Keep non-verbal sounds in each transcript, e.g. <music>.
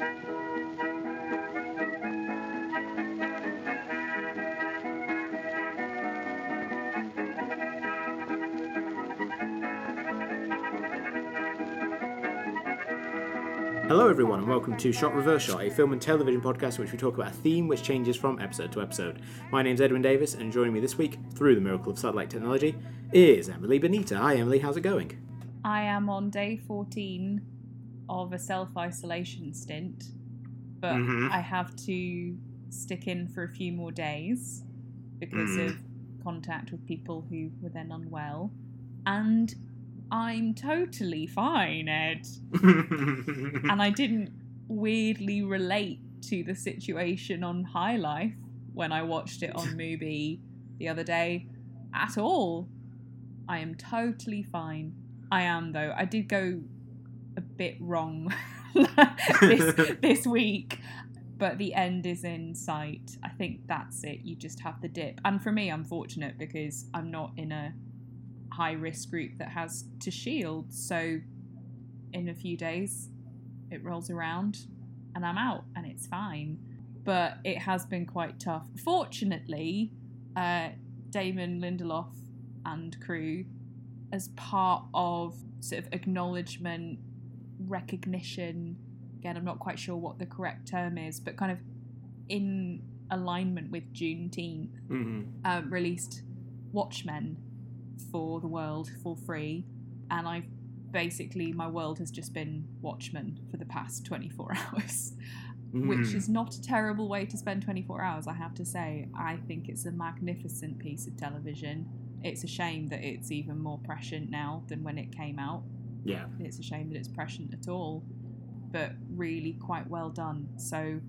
Hello, everyone, and welcome to Shot Reverse Shot, a film and television podcast in which we talk about a theme which changes from episode to episode. My name's Edwin Davis, and joining me this week, through the miracle of satellite technology, is Emily Benita. Hi, Emily, how's it going? I am on day 14 of a self isolation stint, but Mhm. I have to stick in for a few more days because Mm. of contact with people who were then unwell. And I'm totally fine, Ed. <laughs> and I didn't weirdly relate to the situation on High Life when I watched it on <laughs> Mubi the other day at all. I am totally fine. I am though. I did go a bit wrong <laughs> this <laughs> this week, but the end is in sight. I think that's it. You just have the dip. And for me, I'm fortunate because I'm not in a high risk group that has to shield. So in a few days, it rolls around and I'm out and it's fine. But it has been quite tough. Fortunately, uh, Damon Lindelof and crew, as part of sort of acknowledgement, recognition, again, I'm not quite sure what the correct term is, but kind of in alignment with Juneteenth, Mhm. um, released Watchmen for the world for free, and I've basically my world has just been Watchmen for the past 24 <laughs> hours, which Mm. is not a terrible way to spend 24 hours. I have to say, I think it's a magnificent piece of television. It's a shame that it's even more prescient now than when it came out. Yeah. It's a shame that it's prescient at all, but really quite well done. So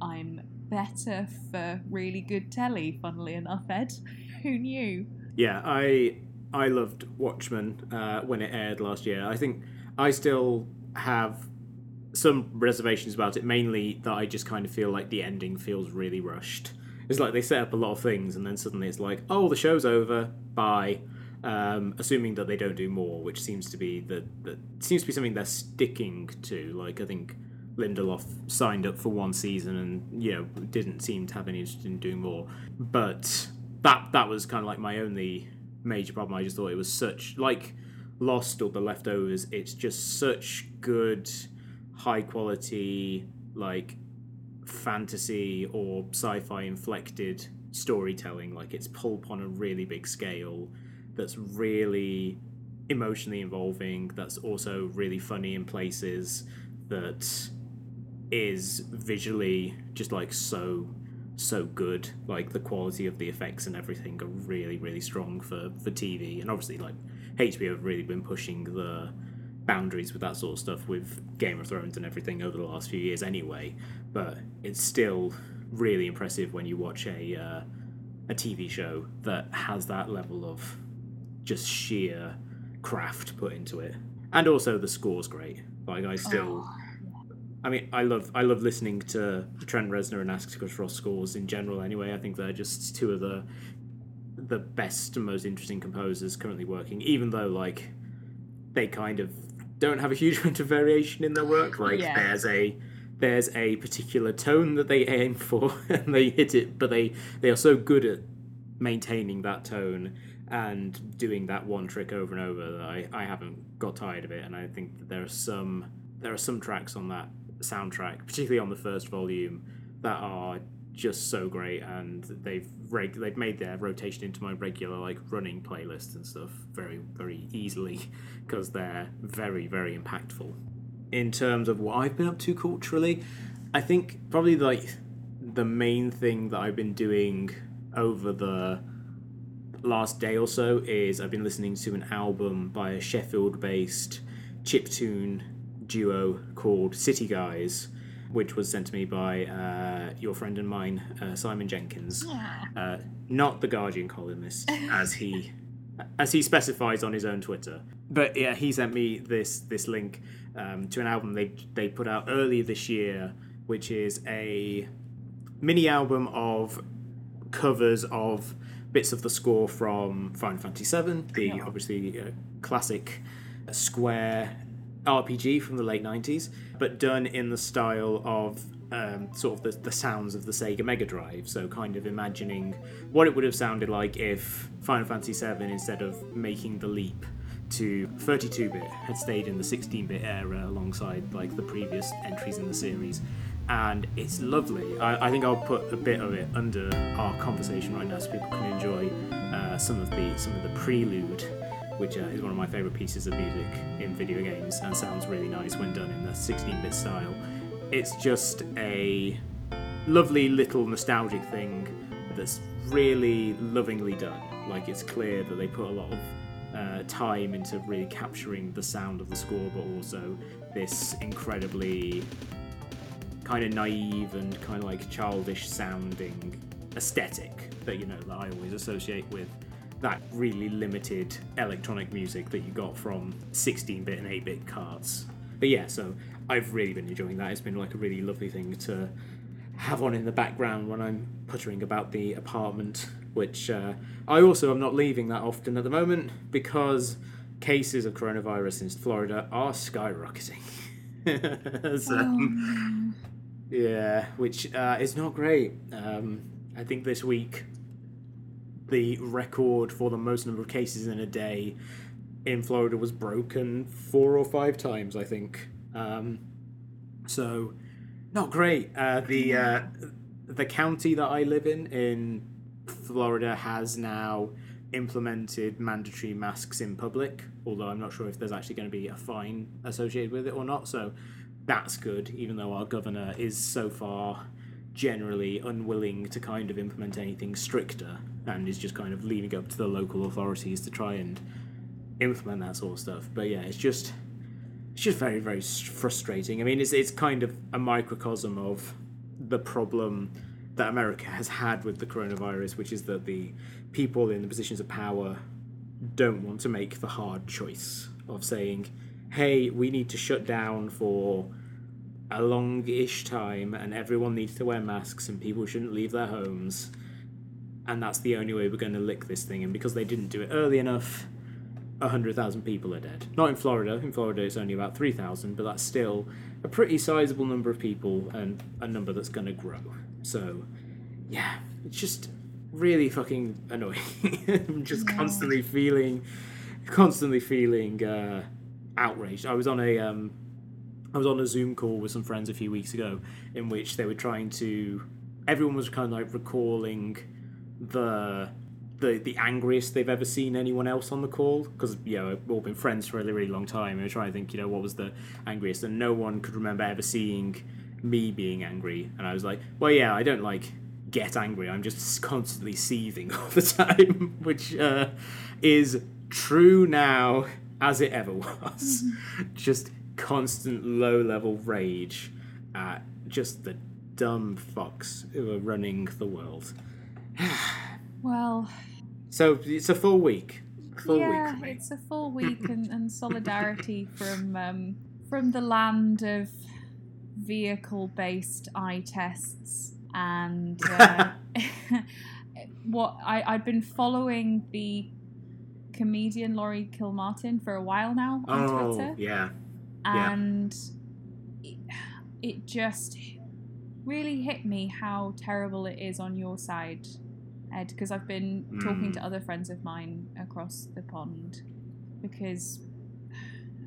I'm better for really good telly, funnily enough, Ed. <laughs> Who knew? Yeah, I I loved Watchmen uh, when it aired last year. I think I still have some reservations about it, mainly that I just kind of feel like the ending feels really rushed. It's like they set up a lot of things and then suddenly it's like, oh, the show's over, bye. Um, assuming that they don't do more, which seems to be the, seems to be something they're sticking to. Like I think Lindelof signed up for one season and you know didn't seem to have any interest in doing more. But that that was kind of like my only major problem. I just thought it was such like Lost or The Leftovers. It's just such good, high quality like fantasy or sci-fi inflected storytelling. Like it's pulp on a really big scale. That's really emotionally involving. That's also really funny in places. That is visually just like so so good. Like the quality of the effects and everything are really really strong for for TV. And obviously like HBO have really been pushing the boundaries with that sort of stuff with Game of Thrones and everything over the last few years anyway. But it's still really impressive when you watch a uh, a TV show that has that level of just sheer craft put into it. And also the score's great. Like I still Oh, I mean, I love I love listening to Trent Reznor and Atticus Ross scores in general. Anyway, I think they're just two of the the best and most interesting composers currently working. Even though like they kind of don't have a huge <laughs> amount of variation in their work. Like Yeah. there's a there's a particular tone that they aim for <laughs> and they hit it, but they they are so good at maintaining that tone and doing that one trick over and over I, I haven't got tired of it. And I think that there are some there are some tracks on that soundtrack, particularly on the first volume, that are just so great. And they've reg- they've made their rotation into my regular like running playlist and stuff very very easily because they're very very impactful. In terms of what I've been up to culturally I think probably like the main thing that I've been doing over the last day or so is I've been listening to an album by a Sheffield based chiptune duo called City Guys, which was sent to me by uh, your friend and mine, uh, Simon Jenkins. Uh, not the Guardian columnist, <laughs> as he as he specifies on his own Twitter. But yeah, he sent me this this link um, to an album they they put out earlier this year, which is a mini album of covers of bits of the score from Final Fantasy VII, the obviously uh, classic Square RPG from the late 90s, but done in the style of um, sort of the, the sounds of the Sega Mega Drive. So, kind of imagining what it would have sounded like if Final Fantasy VII, instead of making the leap to 32-bit, had stayed in the 16-bit era alongside like the previous entries in the series. And it's lovely. I, I think I'll put a bit of it under our conversation right now, so people can enjoy uh, some of the some of the prelude which uh, is one of my favourite pieces of music in video games and sounds really nice when done in the 16 bit style. It's just a lovely little nostalgic thing that's really lovingly done. Like, it's clear that they put a lot of uh, time into really capturing the sound of the score, but also this incredibly kind of naive and kind of like childish sounding aesthetic that you know that I always associate with that really limited electronic music that you got from 16-bit and 8-bit cards. But yeah, so I've really been enjoying that. It's been like a really lovely thing to have on in the background when I'm puttering about the apartment, which uh, I also am not leaving that often at the moment because cases of coronavirus in Florida are skyrocketing. <laughs> so, Oh, yeah, which uh, is not great. Um, I think this week the record for the most number of cases in a day in Florida was broken four or five times, I think. Um, so, not great. Uh, the uh, the county that I live in in Florida has now implemented mandatory masks in public. Although I'm not sure if there's actually going to be a fine associated with it or not. So that's good. Even though our governor is so far generally unwilling to kind of implement anything stricter and is just kind of leaving up to the local authorities to try and implement that sort of stuff. But yeah, it's just it's just very very frustrating. I mean, it's it's kind of a microcosm of the problem that America has had with the coronavirus, which is that the people in the positions of power don't want to make the hard choice of saying, "Hey, we need to shut down for a long-ish time, and everyone needs to wear masks, and people shouldn't leave their homes." And that's the only way we're going to lick this thing. And because they didn't do it early enough, 100,000 people are dead. Not in Florida. In Florida, it's only about 3,000, but that's still a pretty sizable number of people and a number that's going to grow. So, yeah, it's just really fucking annoying. <laughs> I'm just Yeah. constantly feeling, constantly feeling uh, outraged. I was on a, um, I was on a Zoom call with some friends a few weeks ago, in which they were trying to, everyone was kind of like recalling the the the angriest they've ever seen anyone else on the call. Because you know we've all been friends for a really, really long time. And we're trying to think you know what was the angriest and no one could remember ever seeing me being angry. And I was like well yeah I don't like get angry. I'm just <laughs> constantly seething all the <laughs> time which uh, is true now as it ever <laughs> was. Just constant low level rage at just the dumb fucks who are running the world. <sighs> Well, so it's a full week. Full yeah, week it's a full <laughs> week and, and solidarity from um, from the land of vehicle-based eye tests and uh, <laughs> what I, I've been following the comedian Laurie Kilmartin for a while now on Oh, Twitter. yeah. yeah. and it, it just really hit me how terrible it is on your side ed because i've been talking to Mm. other friends of mine across the pond because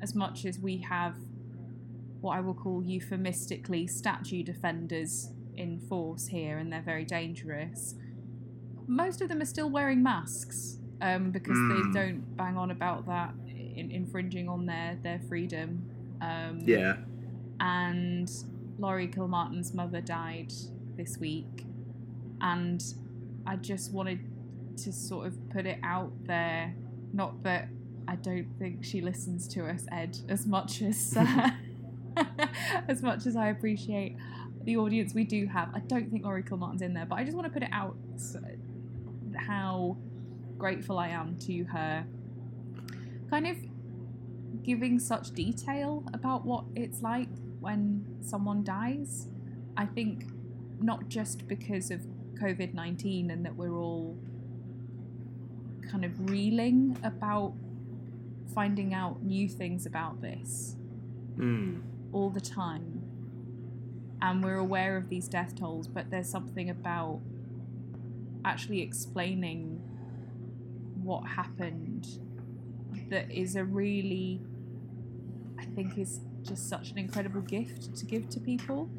as much as we have what i will call euphemistically statue defenders in force here and they're very dangerous most of them are still wearing masks um, because Mm. they don't bang on about that in, infringing on their their freedom um, Yeah. and Laurie Kilmartin's mother died this week, and I just wanted to sort of put it out there. Not that I don't think she listens to us, Ed, as much as <laughs> uh, <laughs> as much as I appreciate the audience we do have. I don't think Laurie Kilmartin's in there, but I just want to put it out how grateful I am to her. Kind of giving such detail about what it's like when someone dies. I think not just because of COVID 19 and that we're all kind of reeling about finding out new things about this, Mm. all the time. And we're aware of these death tolls, but there's something about actually explaining what happened that is a really, I think, is just such an incredible gift to give to people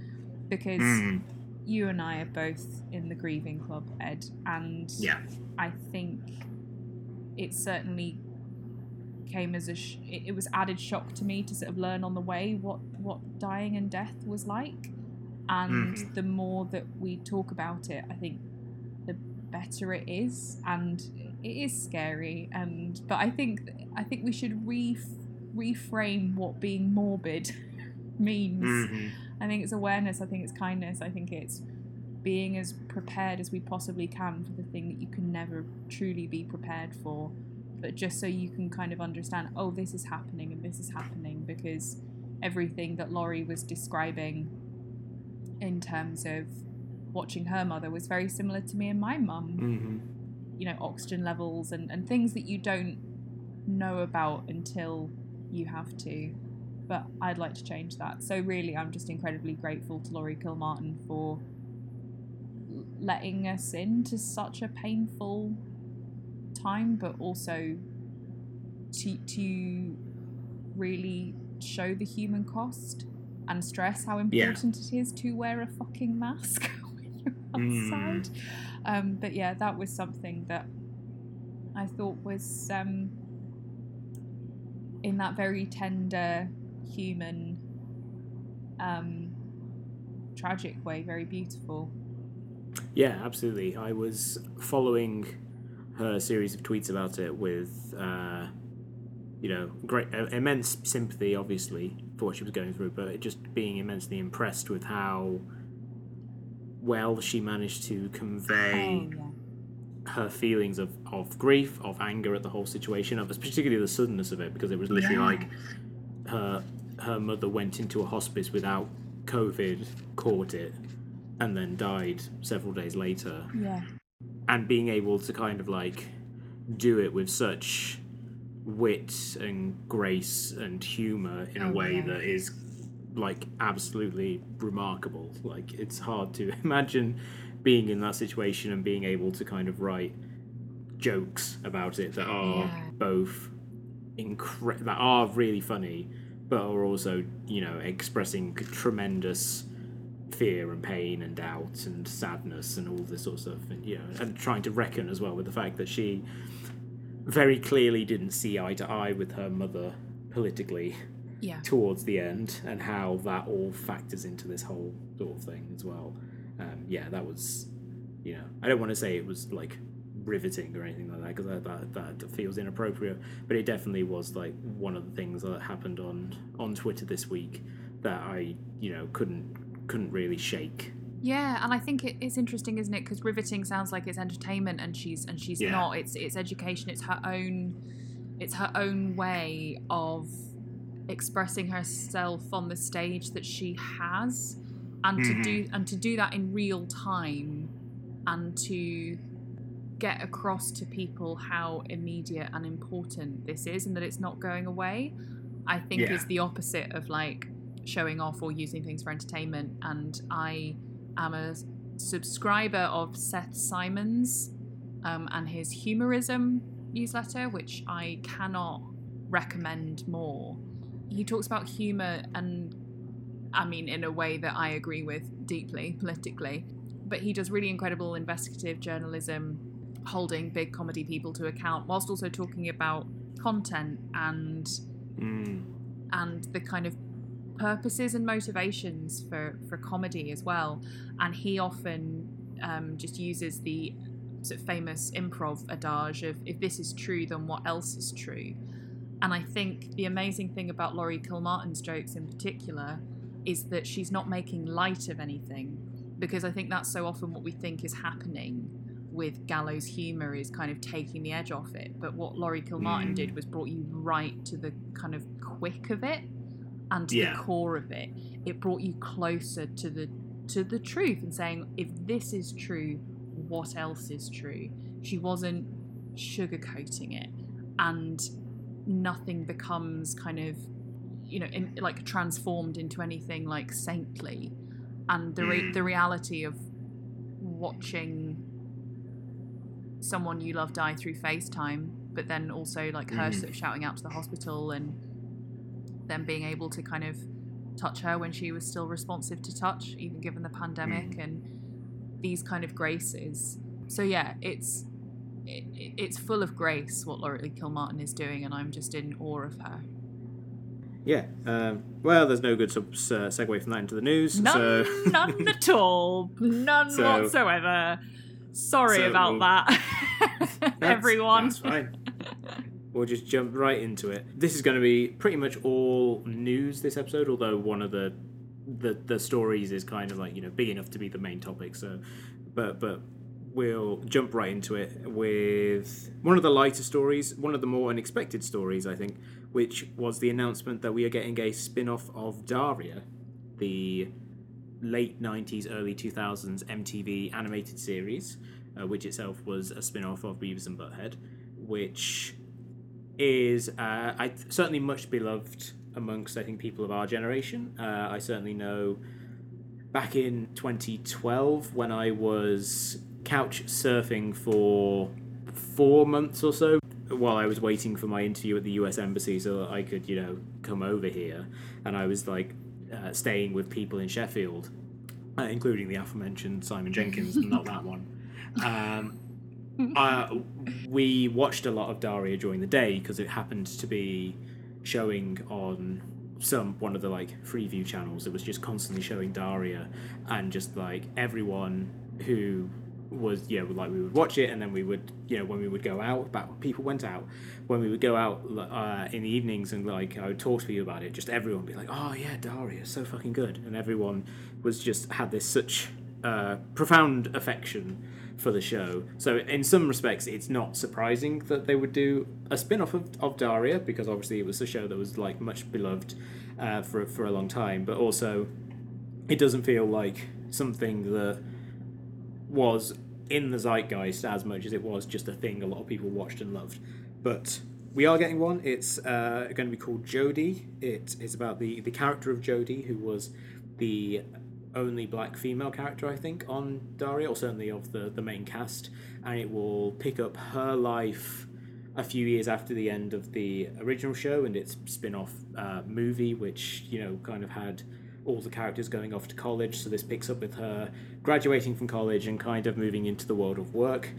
because Mm. you and I are both in the grieving club, Ed, and Yeah. I think it certainly came as a sh- it, was added shock to me to sort of learn on the way what what dying and death was like and Mhm. the more that we talk about it i think the better it is and it is scary and but i think i think we should re- reframe what being morbid <laughs> means Mhm. I think it's awareness. I think it's kindness. I think it's being as prepared as we possibly can for the thing that you can never truly be prepared for. But just so you can kind of understand, oh, this is happening and this is happening because everything that Laurie was describing in terms of watching her mother was very similar to me and my mum Mhm. You know oxygen levels and, and things that you don't know about until you have to. But i'd like to change that. So really i'm just incredibly grateful to laurie kilmartin for letting us into such a painful time but also to to really show the human cost and stress how Yeah. important it is to wear a fucking mask <laughs> <laughs> you're Mm. um, but yeah, that was something that I thought was um, in that very tender, human, um, tragic way, very beautiful. Yeah, absolutely. I was following her series of tweets about it with, uh, you know, great uh, immense sympathy, obviously, for what she was going through, but just being immensely impressed with how well she managed to convey Oh yeah, her feelings of, of grief, of anger at the whole situation, of particularly the suddenness of it, because it was literally Yeah. like her her mother went into a hospice without COVID, caught it, and then died several days later. yeah, And being able to kind of like do it with such wit and grace and humor in a Oh, way yeah. that is like absolutely remarkable. Like it's hard to <laughs> imagine being in that situation and being able to kind of write jokes about it that are Yeah. both incre- that are really funny but are also you know expressing tremendous fear and pain and doubt and sadness and all this sort of stuff and you know and trying to reckon as well with the fact that she very clearly didn't see eye to eye with her mother politically yeah, towards the end and how that all factors into this whole sort of thing as well. Um, yeah, that was, you know, I don't want to say it was like riveting or anything like that because that, that that feels inappropriate, but it definitely was like one of the things that happened on on Twitter this week that I you know couldn't couldn't really shake. yeah. And I think it, it's interesting, isn't it? Because riveting sounds like it's entertainment, and she's and she's Yeah. not. It's it's education. It's her own. It's her own way of expressing herself on the stage that she has and to do and to do that in real time and to get across to people how immediate and important this is and that it's not going away i think Yeah. is the opposite of like showing off or using things for entertainment. And i am a subscriber of seth simons um, and his humorism newsletter which i cannot recommend more he talks about humor and I mean in a way that I agree with deeply politically but he does really incredible investigative journalism holding big comedy people to account whilst also talking about content and Mm. and the kind of purposes and motivations for for comedy as well and he often um, just uses the sort of famous improv adage of if this is true then what else is true and I think the amazing thing about Laurie Kilmartin's jokes in particular is that she's not making light of anything because I think that's so often what we think is happening with gallows humor is kind of taking the edge off it but what Laurie Kilmartin Mm. did was brought you right to the kind of quick of it and to Yeah. the core of it it brought you closer to the to the truth and saying if this is true what else is true she wasn't sugarcoating it and nothing becomes kind of you know, in, like transformed into anything like saintly, and the re- Mm. the reality of watching someone you love die through FaceTime, but then also like her Mhm. sort of shouting out to the hospital and then being able to kind of touch her when she was still responsive to touch, even given the pandemic and these kind of graces. So yeah, it's it, it- it's full of grace what Lee Kilmartin is doing, and I'm just in awe of her. Yeah. Um, well, there's no good sub- uh, segue from that into the news. None, so <laughs> none at all, none So- whatsoever. Sorry So about we'll- that, That's- <laughs> everyone. That's fine. We'll just jump right into it. This is going to be pretty much all news this episode, although one of the the the stories is kind of like you know big enough to be the main topic. So, but but we'll jump right into it with one of the lighter stories, one of the more unexpected stories, I think, which was the announcement that we are getting a spin-off of Daria, the late 90s, early 2000s MTV animated series, uh, which itself was a spin off of Beavis and Butthead, which is uh, I certainly much beloved amongst I think people of our generation. Uh, I certainly know back in 2012 when I was couch surfing for four months or so while I was waiting for my interview at the US embassy so that I could you know come over here and I was like uh, staying with people in Sheffield uh, including the aforementioned Simon Jenkins <laughs> not that one um, <laughs> uh, we watched a lot of Daria during the day because it happened to be showing on some one of the like Freeview channels. It was just constantly showing Daria, and just like everyone who was yeah like we would watch it and then we would you know when we would go out but people went out when we would go out uh, in the evenings and like I would talk to you about it just everyone would be like oh yeah Daria so fucking good and everyone was just had this such uh, profound affection for the show. So in some respects, it's not surprising that they would do a spin-off of, of Daria because obviously it was a show that was like much beloved uh, for for a long time. But also, it doesn't feel like something that was in the zeitgeist as much as it was just a thing a lot of people watched and loved. But we are getting one. It's uh, going to be called Jodie. It is about the the character of Jodie, who was the only black female character I think on Daria, or certainly of the the main cast, and it will pick up her life a few years after the end of the original show and its spin-off uh, movie, which you know kind of had all the characters going off to college. So this picks up with her graduating from college and kind of moving into the world of work.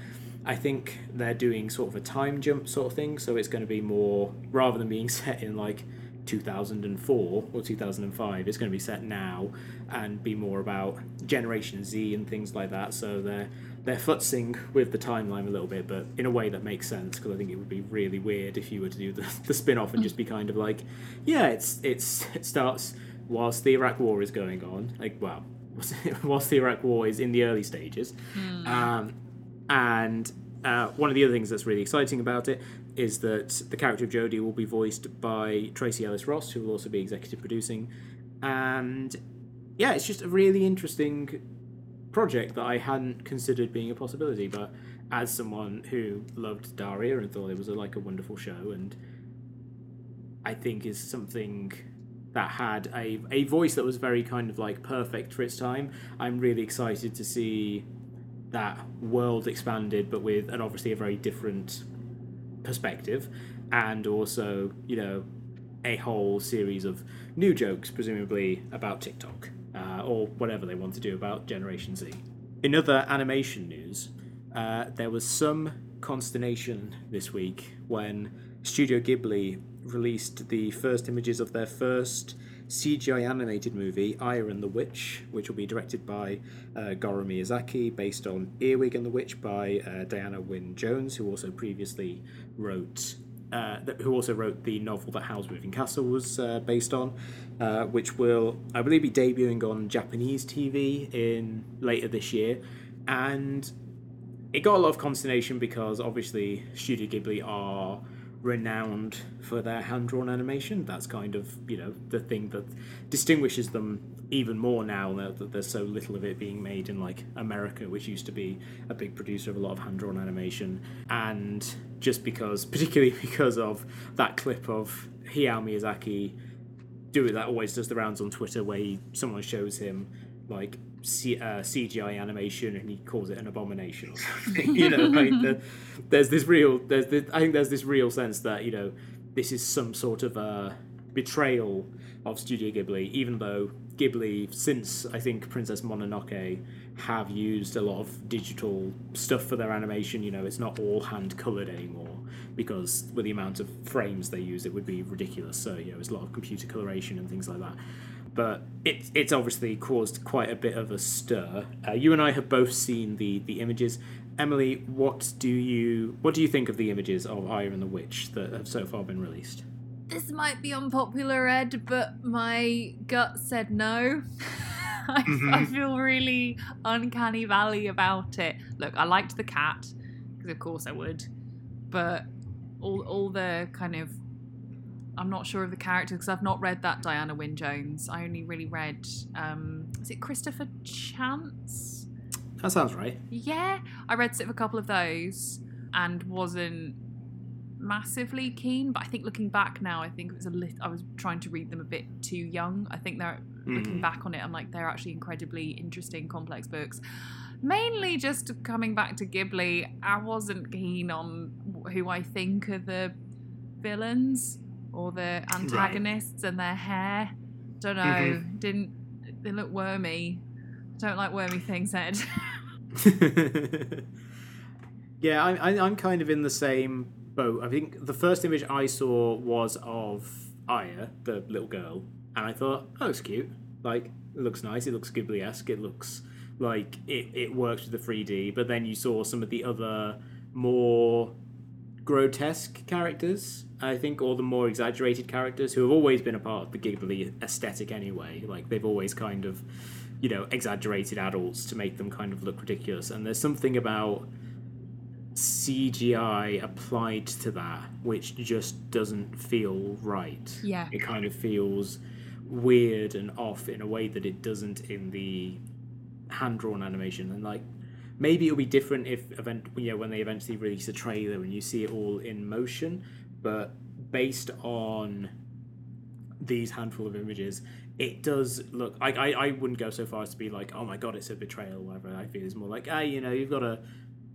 I think they're doing sort of a time jump sort of thing, so it's going to be more rather than being <laughs> set in like 2004 or 2005 it's going to be set now and be more about generation z and things like that so they're they're futzing with the timeline a little bit but in a way that makes sense because i think it would be really weird if you were to do the, <laughs> the spin-off and just be kind of like yeah it's it's it starts whilst the iraq war is going on like well <laughs> whilst the iraq war is in the early stages um, and uh, one of the other things that's really exciting about it is that the character of Jodie will be voiced by Tracee Ellis Ross, who will also be executive producing. And yeah, it's just a really interesting project that I hadn't considered being a possibility. But as someone who loved Daria and thought it was a, like a wonderful show, and I think is something that had a, a voice that was very kind of like perfect for its time, I'm really excited to see that world expanded, but with and obviously a very different perspective, and also you know a whole series of new jokes, presumably about TikTok uh, or whatever they want to do about Generation Z. In other animation news, uh, there was some consternation this week when Studio Ghibli released the first images of their first CGI animated movie, and the Witch, which will be directed by uh, Goro Miyazaki, based on Earwig and the Witch by uh, Diana Wynne Jones, who also previously wrote. Uh, who also wrote the novel that Howl's Moving Castle was uh, based on, uh, which will, I believe, be debuting on Japanese TV in later this year, and it got a lot of consternation because obviously Studio Ghibli are renowned for their hand-drawn animation. That's kind of you know the thing that distinguishes them even more now that there's so little of it being made in like America, which used to be a big producer of a lot of hand-drawn animation, and just because, <laughs> particularly because of that clip of Hayao Miyazaki do it that always does the rounds on Twitter where he, someone shows him like C, uh, CGI animation and he calls it an abomination or something. <laughs> you know, like the, there's this real there's I think there's this real sense that you know this is some sort of a betrayal of Studio Ghibli, even though Ghibli, since I think Princess Mononoke, have used a lot of digital stuff for their animation. You know, it's not all hand colored anymore because with the amount of frames they use, it would be ridiculous. So you know, it's a lot of computer coloration and things like that. But it's it's obviously caused quite a bit of a stir. Uh, you and I have both seen the the images. Emily, what do you what do you think of the images of Aya and the Witch that have so far been released? This might be unpopular, Ed, but my gut said no. <laughs> I, mm-hmm. I, feel really uncanny valley about it. Look, I liked the cat because of course I would, but all all the kind of I'm not sure of the characters because I've not read that Diana Wynne Jones. I only really read um, is it Christopher Chant? That sounds right. Yeah, I read sort of a couple of those and wasn't massively keen. But I think looking back now, I think it was a lit. I was trying to read them a bit too young. I think they're mm. looking back on it. I'm like they're actually incredibly interesting, complex books. Mainly just coming back to Ghibli, I wasn't keen on who I think are the villains or the antagonists right. and their hair. Don't know. Mm-hmm. Didn't they look wormy? Don't like wormy things, Ed. <laughs> yeah, I, I, I'm kind of in the same boat. I think the first image I saw was of Aya, the little girl, and I thought, oh, it's cute. Like, it looks nice. It looks Ghibli esque. It looks like it, it works with the 3D. But then you saw some of the other more grotesque characters, I think, or the more exaggerated characters who have always been a part of the Ghibli aesthetic anyway. Like they've always kind of, you know, exaggerated adults to make them kind of look ridiculous. And there's something about CGI applied to that which just doesn't feel right. Yeah. It kind of feels weird and off in a way that it doesn't in the hand drawn animation. And like maybe it'll be different if event you know when they eventually release a trailer and you see it all in motion but based on these handful of images it does look I, I i wouldn't go so far as to be like oh my god it's a betrayal or whatever i feel. It's more like ah you know you've got to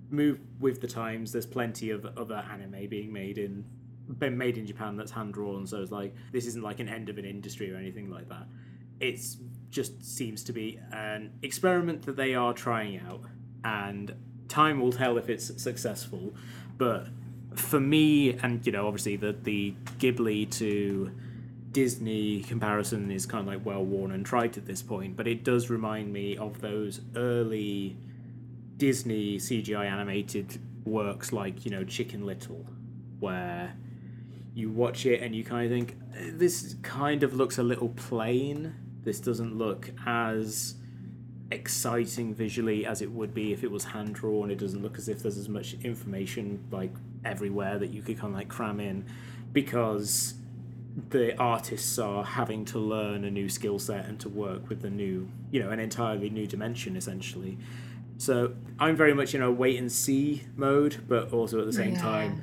move with the times. There's plenty of other anime being made in been made in japan that's hand drawn so it's like this isn't like an end of an industry or anything like that. It's just seems to be an experiment that they are trying out and time will tell if it's successful. But for me, and you know, obviously the the Ghibli to Disney comparison is kind of like well worn and tried at this point, but it does remind me of those early Disney CGI animated works like you know Chicken Little, where you watch it and you kind of think this kind of looks a little plain. This doesn't look as exciting visually as it would be if it was hand drawn. It doesn't look as if there's as much information like everywhere that you could kind of like cram in because the artists are having to learn a new skill set and to work with the new, you know, an entirely new dimension essentially. So I'm very much in a wait and see mode, but also at the same yeah. time,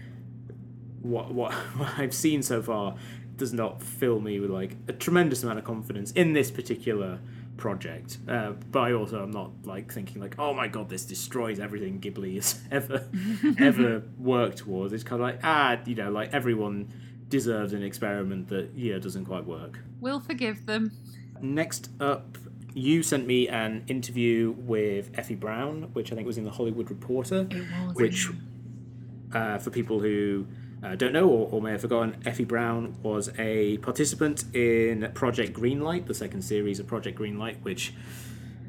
what, what <laughs> what I've seen so far does not fill me with like a tremendous amount of confidence in this particular project. Uh, but I also am not like thinking like, oh my god, this destroys everything Ghibli has <laughs> ever <laughs> ever worked towards. It's kind of like ah, you know, like everyone deserves an experiment that yeah doesn't quite work. We'll forgive them. Next up, you sent me an interview with Effie Brown, which I think was in the Hollywood Reporter. It was. Which, uh, for people who uh, don't know or, or, may have forgotten, Effie Brown was a participant in Project Greenlight, the second series of Project Greenlight, which,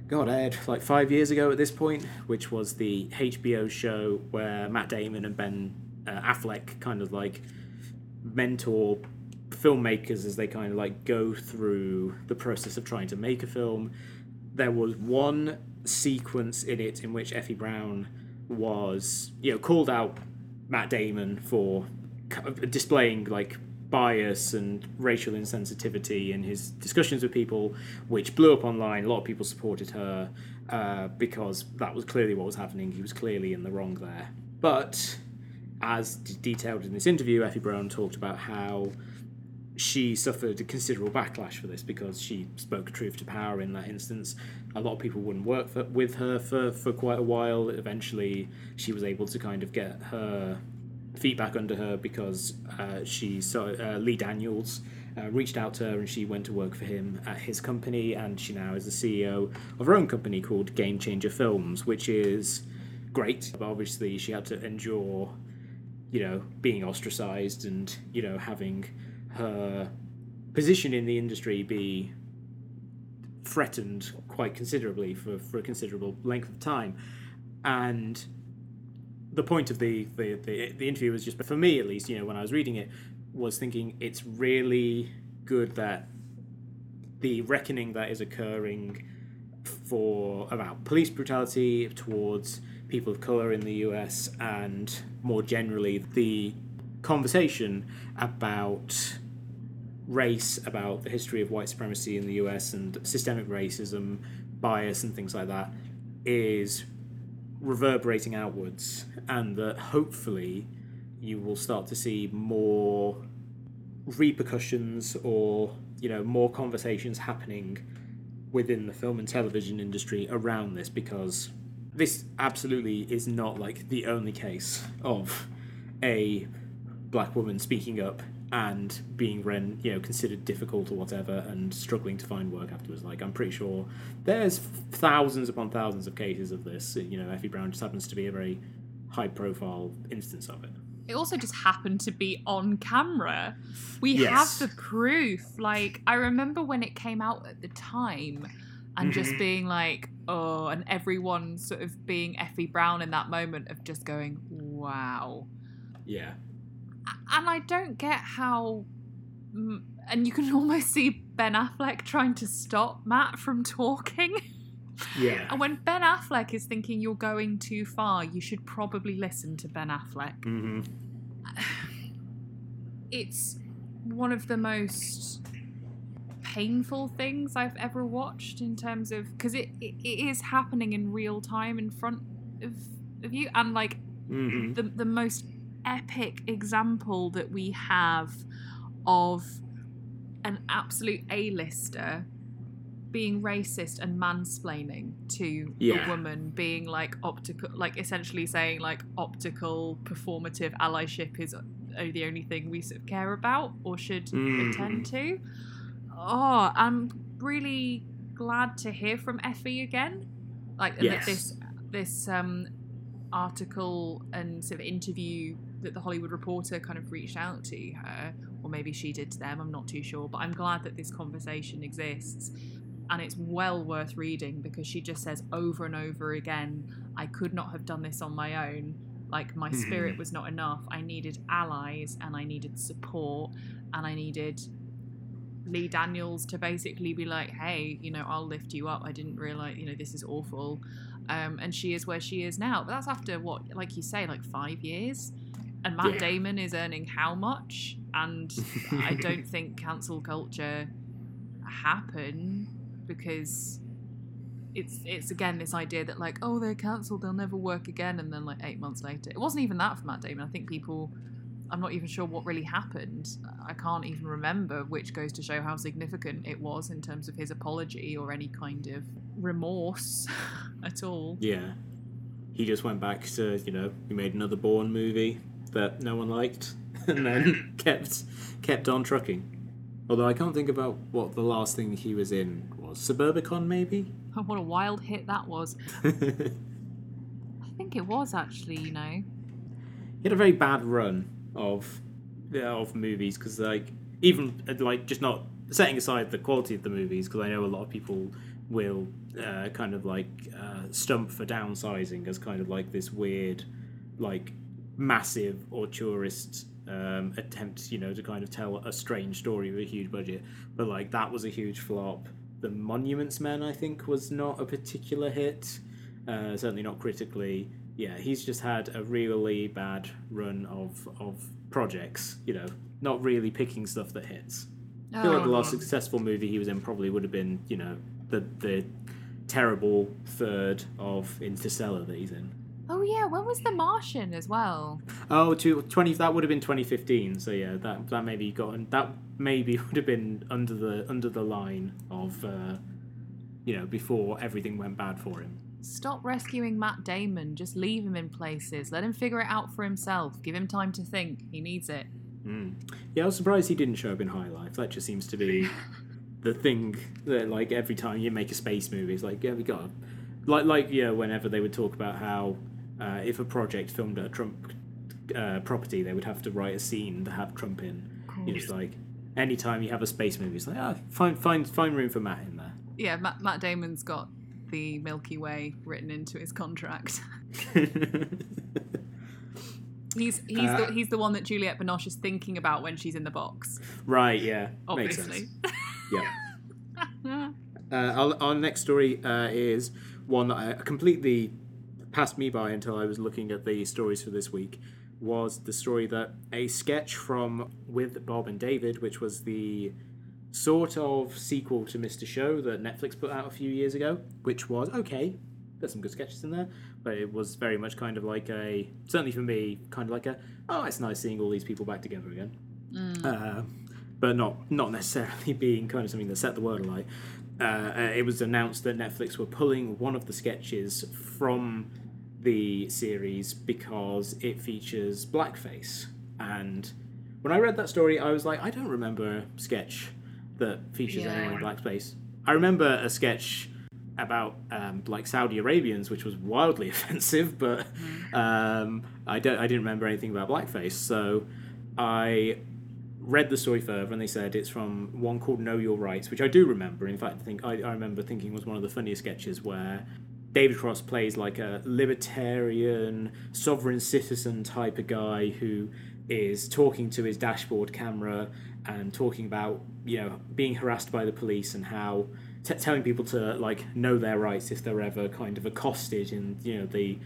God, aired like five years ago at this point, which was the HBO show where Matt Damon and Ben uh, Affleck kind of like mentor filmmakers as they kind of like go through the process of trying to make a film. There was one sequence in it in which Effie Brown was, you know, called out Matt Damon for displaying like bias and racial insensitivity in his discussions with people, which blew up online. A lot of people supported her uh, because that was clearly what was happening. He was clearly in the wrong there. But as d- detailed in this interview, Effie Brown talked about how she suffered a considerable backlash for this because she spoke truth to power in that instance. A lot of people wouldn't work for, with her for, for quite a while. Eventually, she was able to kind of get her feet back under her because uh, she saw uh, Lee Daniels uh, reached out to her and she went to work for him at his company and she now is the CEO of her own company called Game Changer Films, which is great. But obviously, she had to endure, you know, being ostracized and you know having her position in the industry be threatened quite considerably for, for a considerable length of time. And the point of the, the, the, the interview was just, for me at least, you know, when I was reading it, was thinking it's really good that the reckoning that is occurring for about police brutality towards people of color in the US and more generally the conversation about race, about the history of white supremacy in the US and systemic racism, bias, and things like that is reverberating outwards, and that hopefully you will start to see more repercussions or you know more conversations happening within the film and television industry around this because this absolutely is not like the only case of a black woman speaking up and being ren, you know, considered difficult or whatever, and struggling to find work afterwards. Like, I'm pretty sure there's thousands upon thousands of cases of this. You know, Effie Brown just happens to be a very high-profile instance of it. It also just happened to be on camera. We Yes. have the proof. Like, I remember when it came out at the time and just Mhm. being like, oh, and everyone sort of being Effie Brown in that moment of just going, wow. Yeah. And I don't get how. And you can <laughs> almost see Ben Affleck trying to stop Matt from talking. Yeah. And when Ben Affleck is thinking you're going too far, you should probably listen to Ben Affleck. hmm <sighs> It's one of the most painful things I've ever watched in terms of because it, it, it is happening in real time in front of, of you and like hmm the the most epic example that we have of an absolute A-lister being racist and mansplaining to Yeah. a woman being like optical like essentially saying like optical performative allyship is uh, the only thing we sort of care about or should Mhm. attend to oh i'm really glad to hear from effie again like Yes. that this this um article and sort of interview that the Hollywood Reporter kind of reached out to her, or maybe she did to them, I'm not too sure. But I'm glad that this conversation exists. And it's well worth reading because she just says over and over again, I could not have done this on my own. Like, my spirit Mhm. was not enough. I needed allies and I needed support and I needed Lee Daniels to basically be like, hey, you know, I'll lift you up. I didn't realize, you know, this is awful. Um, and she is where she is now. But that's after what, like you say, like five years. And Matt Yeah. Damon is earning how much? And I don't <laughs> think cancel culture happen because it's it's again this idea that like oh they're cancelled they'll never work again and then like eight months later it wasn't even that for Matt Damon I think people I'm not even sure what really happened I can't even remember which goes to show how significant it was in terms of his apology or any kind of remorse <laughs> at all Yeah. He just went back to, you know, he made another Bourne movie that no one liked <laughs> and then <laughs> kept kept on trucking. Although I can't think about what the last thing he was in was. Suburbicon, maybe? <laughs> what a wild hit that was I think it was actually you know he had a very bad run of yeah, of movies because, like, even uh, like just not setting aside the quality of the movies, because I know a lot of people will uh, kind of like uh, stump for downsizing as kind of like this weird, like massive auteurist um, attempt, you know, to kind of tell a strange story with a huge budget. But like that was a huge flop. The Monuments Men, I think, was not a particular hit. Uh, certainly not critically. Yeah, he's just had a really bad run of of projects. You know, not really picking stuff that hits. I feel like the Oh. last successful movie he was in probably would have been, you know, the the terrible third of Interstellar that he's in. Oh yeah, when was The Martian as well? Oh, to twenty. That would have been twenty fifteen. So yeah, that that maybe got that maybe <laughs> would have been under the under the line of, uh, you know, before everything went bad for him. Stop rescuing Matt Damon. Just leave him in places. Let him figure it out for himself. Give him time to think. He needs it. Mm. Yeah, I was surprised he didn't show up in High Life. That just seems to be <laughs> the thing that, like, every time you make a space movie, it's like, yeah, we got, like, like, yeah, whenever they would talk about how uh, if a project filmed at a Trump uh, property, they would have to write a scene to have Trump in. Know, it's like anytime you have a space movie, it's like, ah, find find find room for Matt in there. Yeah, Matt, Matt Damon's got the Milky Way written into his contract. <laughs> he's he's Uh, the he's the one that Juliette Binoche is thinking about when she's in the box. right? Yeah. Makes Obviously. sense. Yeah. <laughs> Uh, our, our next story uh, is one that I completely passed me by until I was looking at the stories for this week. Was the story that a sketch from with Bob and David, which was the sort of sequel to Mr. Show that Netflix put out a few years ago, which was okay. There's some good sketches in there, but it was very much kind of like a certainly for me, kind of like a oh, it's nice seeing all these people back together again. Uh, but not not necessarily <laughs> being kind of something that set the world alight. Uh, uh, it was announced that Netflix were pulling one of the sketches from the series because it features blackface. And when I read that story, I was like, I don't remember a sketch that features Yeah. anyone in blackface. I remember a sketch about um, like Saudi Arabians, which was wildly <laughs> offensive, but um, I don't. I didn't remember anything about blackface. So I read the story further, and they said it's from one called Know Your Rights, which I do remember. In fact, I think I, I remember thinking was one of the funniest sketches where David Cross plays like a libertarian, sovereign citizen type of guy who is talking to his dashboard camera and talking about you know being harassed by the police and how t- telling people to like know their rights if they're ever kind of accosted in you know the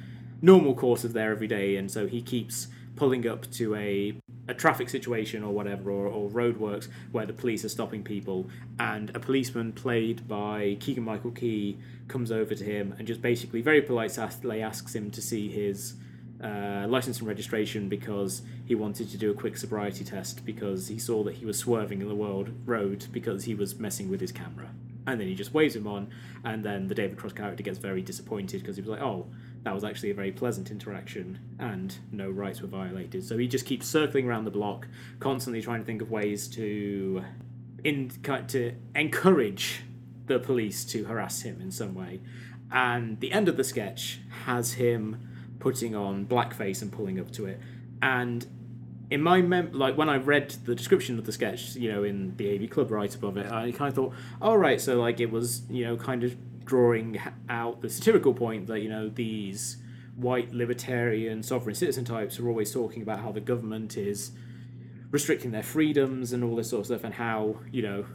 normal course of their everyday and so he keeps pulling up to a a traffic situation or whatever or, or roadworks where the police are stopping people and a policeman played by Keegan Michael Key comes over to him and just basically very politely asks him to see his uh, license and registration because he wanted to do a quick sobriety test because he saw that he was swerving in the world road because he was messing with his camera. And then he just waves him on, and then the David Cross character gets very disappointed because he was like, "Oh, that was actually a very pleasant interaction, and no rights were violated." So he just keeps circling around the block, constantly trying to think of ways to, in to encourage the police to harass him in some way. And the end of the sketch has him putting on blackface and pulling up to it. And in my mem, like when I read the description of the sketch, you know, in the AV Club right above it, I kind of thought, all right, so like it was, you know, kind of drawing out the satirical point that you know these white libertarian sovereign citizen types are always talking about how the government is restricting their freedoms and all this sort of stuff, and how you know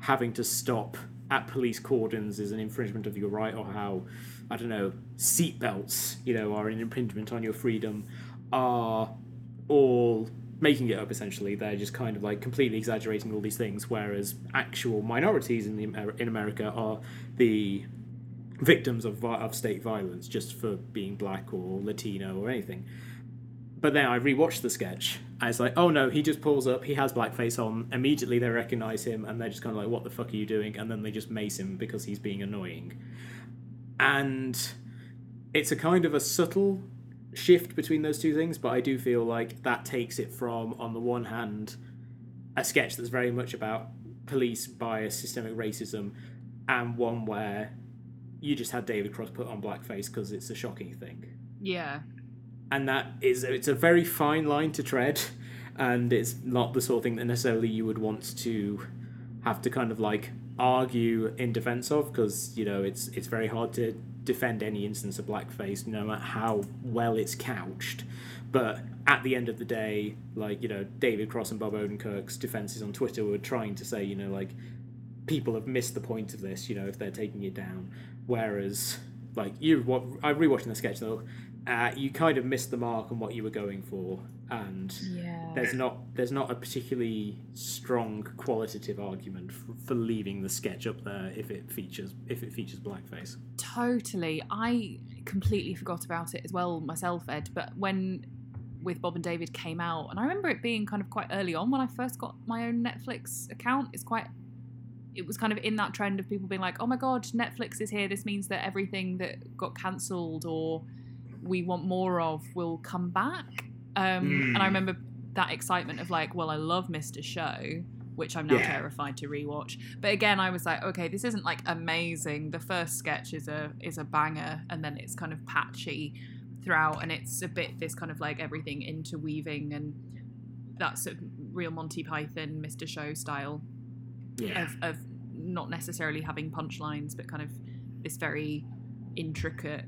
having to stop at police cordons is an infringement of your right, or how I don't know seatbelts, you know, are an impingement on your freedom, are all making it up essentially. They're just kind of like completely exaggerating all these things, whereas actual minorities in the in America are the victims of of state violence just for being black or Latino or anything. But then I rewatched the sketch, it's like, oh no, he just pulls up, he has blackface on. Immediately they recognize him, and they're just kind of like, what the fuck are you doing? And then they just mace him because he's being annoying. And it's a kind of a subtle shift between those two things, but I do feel like that takes it from, on the one hand, a sketch that's very much about police bias, systemic racism, and one where you just had David Cross put on blackface because it's a shocking thing. Yeah. And that is, it's a very fine line to tread, <laughs> and it's not the sort of thing that necessarily you would want to have to kind of like argue in defense of because you know it's it's very hard to defend any instance of blackface no matter how well it's couched but at the end of the day like you know david cross and bob odenkirk's defenses on twitter were trying to say you know like people have missed the point of this you know if they're taking it down whereas like you what i'm rewatching the sketch though uh, you kind of missed the mark on what you were going for and Yeah. there's not there's not a particularly strong qualitative argument for, for leaving the sketch up there if it features if it features blackface Totally. I completely forgot about it as well myself, Ed. But when with Bob and David came out, and I remember it being kind of quite early on when I first got my own Netflix account. It's quite. It was kind of in that trend of people being like, "Oh my god, Netflix is here. This means that everything that got cancelled or we want more of will come back." Um, Mm. And I remember that excitement of like, "Well, I love Mr. Show." Which I'm now Yeah. terrified to rewatch. But again, I was like, okay, this isn't like amazing. The first sketch is a is a banger, and then it's kind of patchy throughout, and it's a bit this kind of like everything interweaving, and that's sort of real Monty Python, Mr. Show style Yeah. of, of not necessarily having punchlines, but kind of this very intricate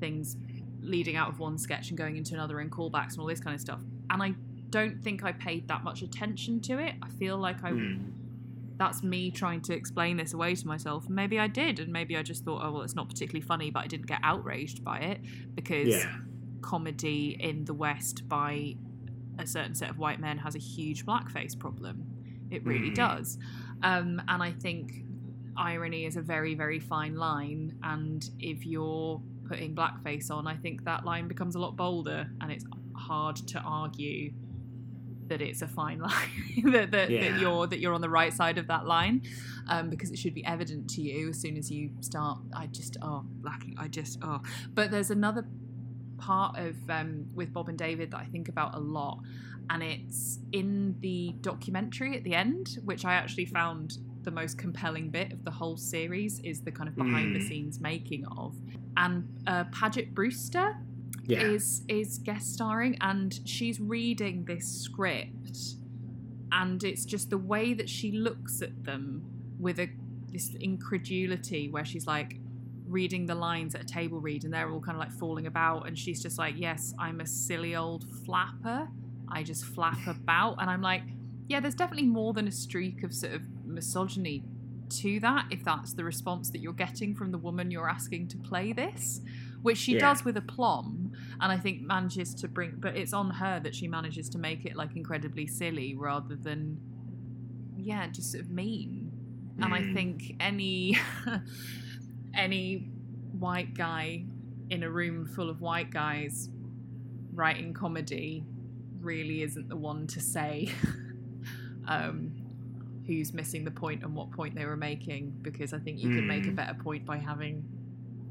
things leading out of one sketch and going into another and callbacks and all this kind of stuff. And I don't think I paid that much attention to it. I feel like I Mm. that's me trying to explain this away to myself. Maybe I did, and maybe I just thought, oh well, it's not particularly funny, but I didn't get outraged by it because Yeah. comedy in the West by a certain set of white men has a huge blackface problem. It really Mhm. does. Um, and I think irony is a very, very fine line. And if you're putting blackface on, I think that line becomes a lot bolder, and it's hard to argue that it's a fine <laughs> line that, that, Yeah. that you're that you're on the right side of that line um, because it should be evident to you as soon as you start i just oh lacking i just oh but there's another part of um, with bob and david that i think about a lot and it's in the documentary at the end which i actually found the most compelling bit of the whole series is the kind of behind the Mm. scenes making of and uh, paget brewster Yeah. is is guest starring and she's reading this script and it's just the way that she looks at them with a this incredulity where she's like reading the lines at a table read and they're all kind of like falling about and she's just like yes i'm a silly old flapper i just flap <laughs> about and i'm like yeah there's definitely more than a streak of sort of misogyny to that if that's the response that you're getting from the woman you're asking to play this which she Yeah. does with aplomb and i think manages to bring but it's on her that she manages to make it like incredibly silly rather than yeah just sort of mean and i Mm. think any <laughs> any white guy in a room full of white guys writing comedy really isn't the one to say <laughs> um, who's missing the point and what point they were making because I think you can make a Mm. better point by having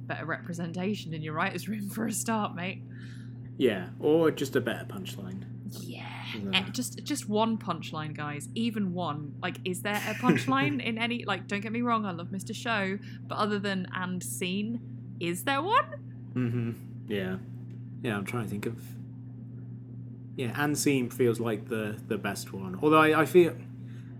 better representation in your writer's room for a start, mate. Yeah. Or just a better punchline. Yeah. Yeah. Eh, Just just one punchline, guys. Even one. Like, is there a punchline <laughs> in any like don't get me wrong, I love Mr. Show, but other than and scene, is there one? Mm-hmm. Yeah. Yeah, I'm trying to think of. Yeah, and scene feels like the the best one. Although I, I feel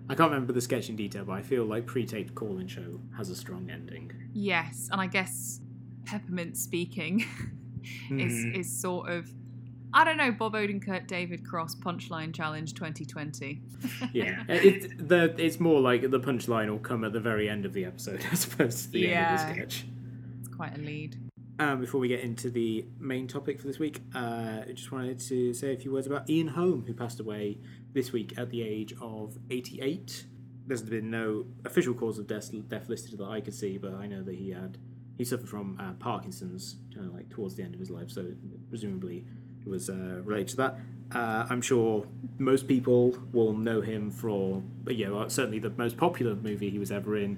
I can't remember the sketch in detail, but I feel like pre-taped call-in show has a strong ending. Yes, and I guess Peppermint speaking <laughs> is Mhm. is sort of I don't know, Bob Odenkirk, David Cross punchline challenge 2020. <laughs> yeah, it, the it's more like the punchline will come at the very end of the episode <laughs> as opposed to the end of the sketch. It's quite a lead. Um, before we get into the main topic for this week, uh, I just wanted to say a few words about Ian Holm, who passed away this week at the age of 88. There's been no official cause of death, death listed that I could see, but I know that he had he suffered from uh, Parkinson's, kind of like towards the end of his life, so presumably was uh, related to that. Uh, I'm sure most people will know him for, you know, certainly the most popular movie he was ever in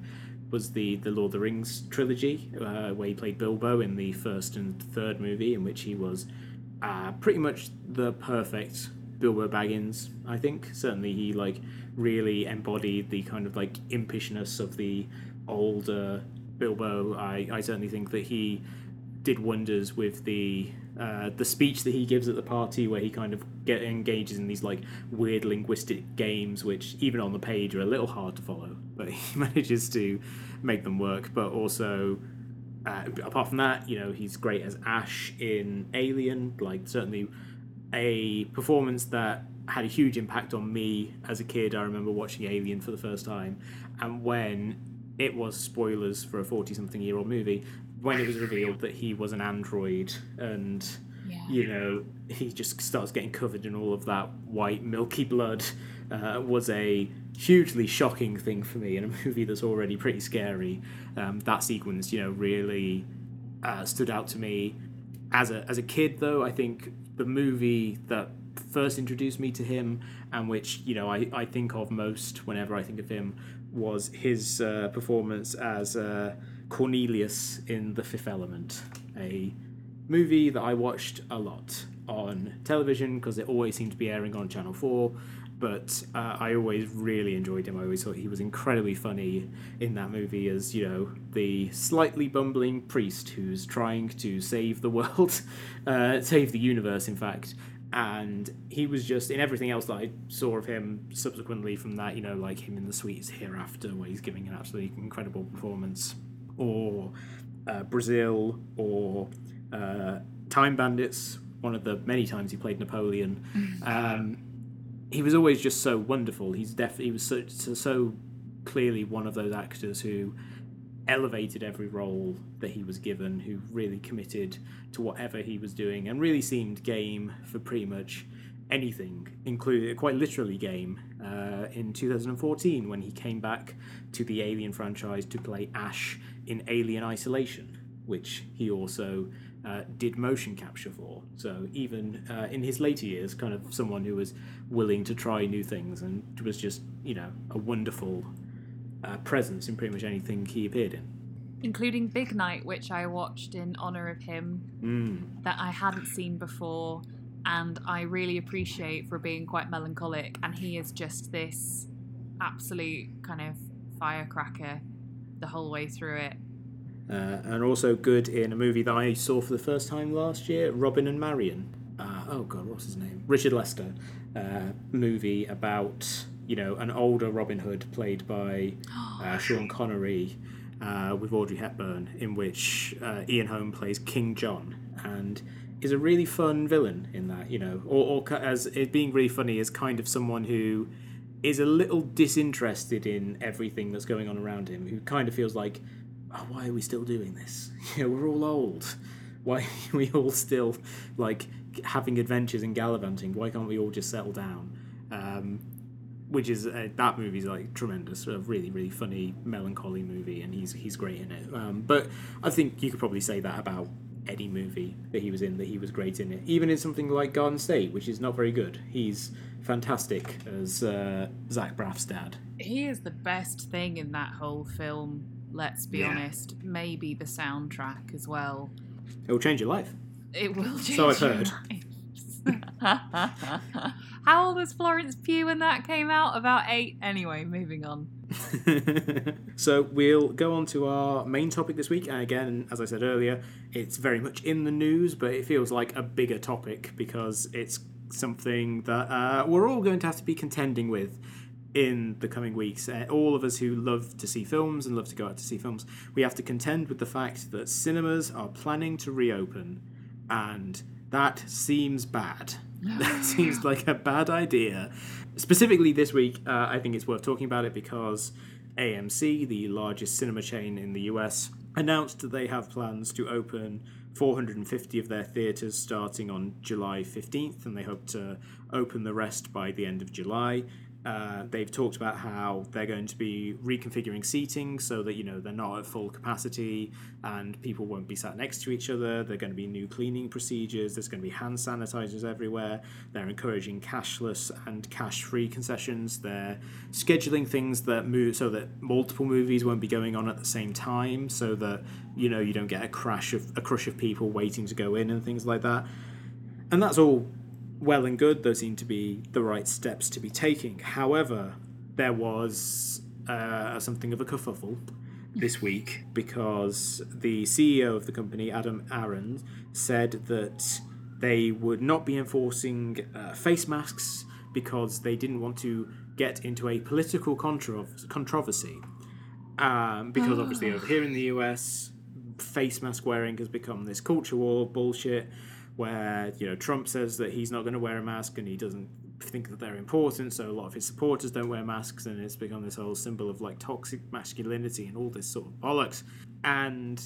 was the the Lord of the Rings trilogy, uh, where he played Bilbo in the first and third movie, in which he was uh, pretty much the perfect Bilbo Baggins. I think certainly he like really embodied the kind of like impishness of the older Bilbo. I I certainly think that he did wonders with the uh, the speech that he gives at the party, where he kind of get engages in these like weird linguistic games, which even on the page are a little hard to follow, but <laughs> he manages to make them work. But also, uh, apart from that, you know, he's great as Ash in Alien. Like certainly a performance that had a huge impact on me as a kid. I remember watching Alien for the first time, and when it was spoilers for a forty-something-year-old movie, when it was revealed that he was an android and Yeah. you know he just starts getting covered in all of that white milky blood uh, was a hugely shocking thing for me in a <laughs> movie that's already pretty scary um, that sequence you know really uh, stood out to me as a as a kid. Though I think the movie that first introduced me to him and which you know I, I think of most whenever I think of him was his uh, performance as uh, Cornelius in The Fifth Element, a movie that I watched a lot on television because it always seemed to be airing on Channel 4. But uh, I always really enjoyed him. I always thought he was incredibly funny in that movie as, you know, the slightly bumbling priest who's trying to save the world, <laughs> uh, save the universe, in fact. And he was just in everything else that I saw of him subsequently from that, you know, like him in The Sweets Hereafter, where he's giving an absolutely incredible performance, or uh, Brazil, or uh, Time Bandits, one of the many times he played Napoleon. <laughs> Um, he was always just so wonderful. He's definitely he was so, so clearly one of those actors who elevated every role that he was given, who really committed to whatever he was doing, and really seemed game for pretty much anything, including quite literally game. Uh, in 2014, when he came back to the Alien franchise to play Ash in Alien Isolation, which he also uh, did motion capture for. So even uh, in his later years, kind of someone who was willing to try new things and was just you know a wonderful uh, presence in pretty much anything he appeared in. Including Big Night, which I watched in honour of him, Mm. that I hadn't seen before, and I really appreciate for being quite melancholic. And he is just this absolute kind of firecracker the whole way through it. Uh, and also good in a movie that I saw for the first time last year, Robin and Marian. Uh, oh God, what's his name? Richard Lester. Uh, movie about you know an older Robin Hood played by <gasps> uh, Sean Connery uh, with Audrey Hepburn, in which uh, Ian Holm plays King John and is a really fun villain in that. You know, or, or as it being really funny is kind of someone who is a little disinterested in everything that's going on around him, who kind of feels like oh, why are we still doing this? <laughs> You know, we're all old. Why <laughs> are we all still like having adventures and gallivanting? Why can't we all just settle down? Um, which is uh, that movie's like tremendous, a really really funny melancholy movie, and he's he's great in it. Um, but I think you could probably say that about any movie that he was in, that he was great in it. Even in something like Garden State, which is not very good, he's fantastic as uh, Zach Braff's dad. He is the best thing in that whole film, let's be Yeah. honest. Maybe the soundtrack as well. It will change your life. It will change So I've your heard. lives. <laughs> How old was Florence Pugh when that came out? About eight. Anyway, moving on. <laughs> so we'll go on to our main topic this week and again as i said earlier it's very much in the news but it feels like a bigger topic because it's something that uh, we're all going to have to be contending with in the coming weeks uh, all of us who love to see films and love to go out to see films we have to contend with the fact that cinemas are planning to reopen and that seems bad that seems like a bad idea. Specifically, this week, uh, I think it's worth talking about it because AMC, the largest cinema chain in the US, announced that they have plans to open 450 of their theatres starting on July 15th, and they hope to open the rest by the end of July. Uh, they've talked about how they're going to be reconfiguring seating so that you know they're not at full capacity and people won't be sat next to each other. There are going to be new cleaning procedures. There's going to be hand sanitizers everywhere. They're encouraging cashless and cash-free concessions. They're scheduling things that move so that multiple movies won't be going on at the same time, so that you know you don't get a crash of a crush of people waiting to go in and things like that. And that's all well and good. Those seem to be the right steps to be taking. However, there was uh, something of a kerfuffle this week because the CEO of the company, Adam Aron, said that they would not be enforcing uh, face masks because they didn't want to get into a political contro- controversy. Um, because obviously, over here in the US, face mask wearing has become this culture war bullshit where you know Trump says that he's not going to wear a mask and he doesn't think that they're important so a lot of his supporters don't wear masks and it's become this whole symbol of like toxic masculinity and all this sort of bollocks. And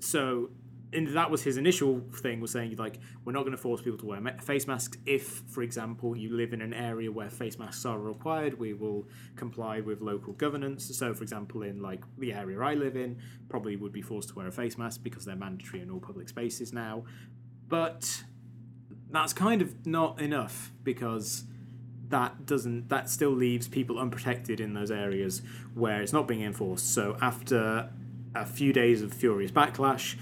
so and that was his initial thing was saying like we're not going to force people to wear face masks if for example you live in an area where face masks are required we will comply with local governance. So for example in like the area i live in probably would be forced to wear a face mask because they're mandatory in all public spaces now but that's kind of not enough because that doesn't that still leaves people unprotected in those areas where it's not being enforced so after a few days of furious backlash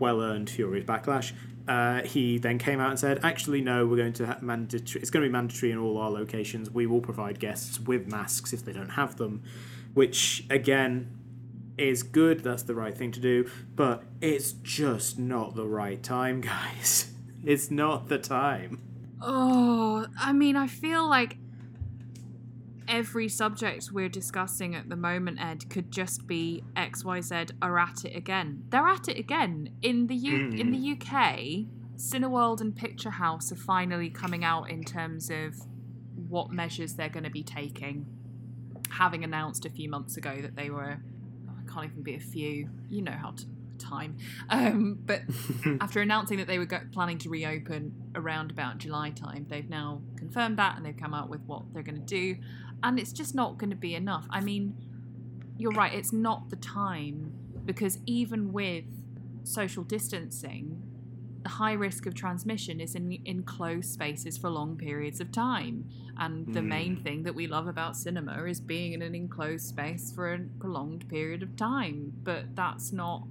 well earned furious backlash. Uh, he then came out and said, "Actually, no. We're going to have mandatory. It's going to be mandatory in all our locations. We will provide guests with masks if they don't have them." Which again is good. That's the right thing to do. But it's just not the right time, <laughs> guys. It's not the time. Oh, I mean, I feel like every subject we're discussing at the moment, Ed, could just be XYZ are at it again. They're at it again. In the U- Mm. in the UK, Cineworld and Picture House are finally coming out in terms of what measures they're going to be taking. Having announced a few months ago that they were, can't even be a few. You know how to time. Um, but <laughs> after announcing that they were go- planning to reopen around about July time, they've now confirmed that and they've come out with what they're going to do. And it's just not going to be enough. I mean, you're right, it's not the time because even with social distancing, the high risk of transmission is in enclosed spaces for long periods of time. And the Mm. main thing that we love about cinema is being in an enclosed space for a prolonged period of time. But that's not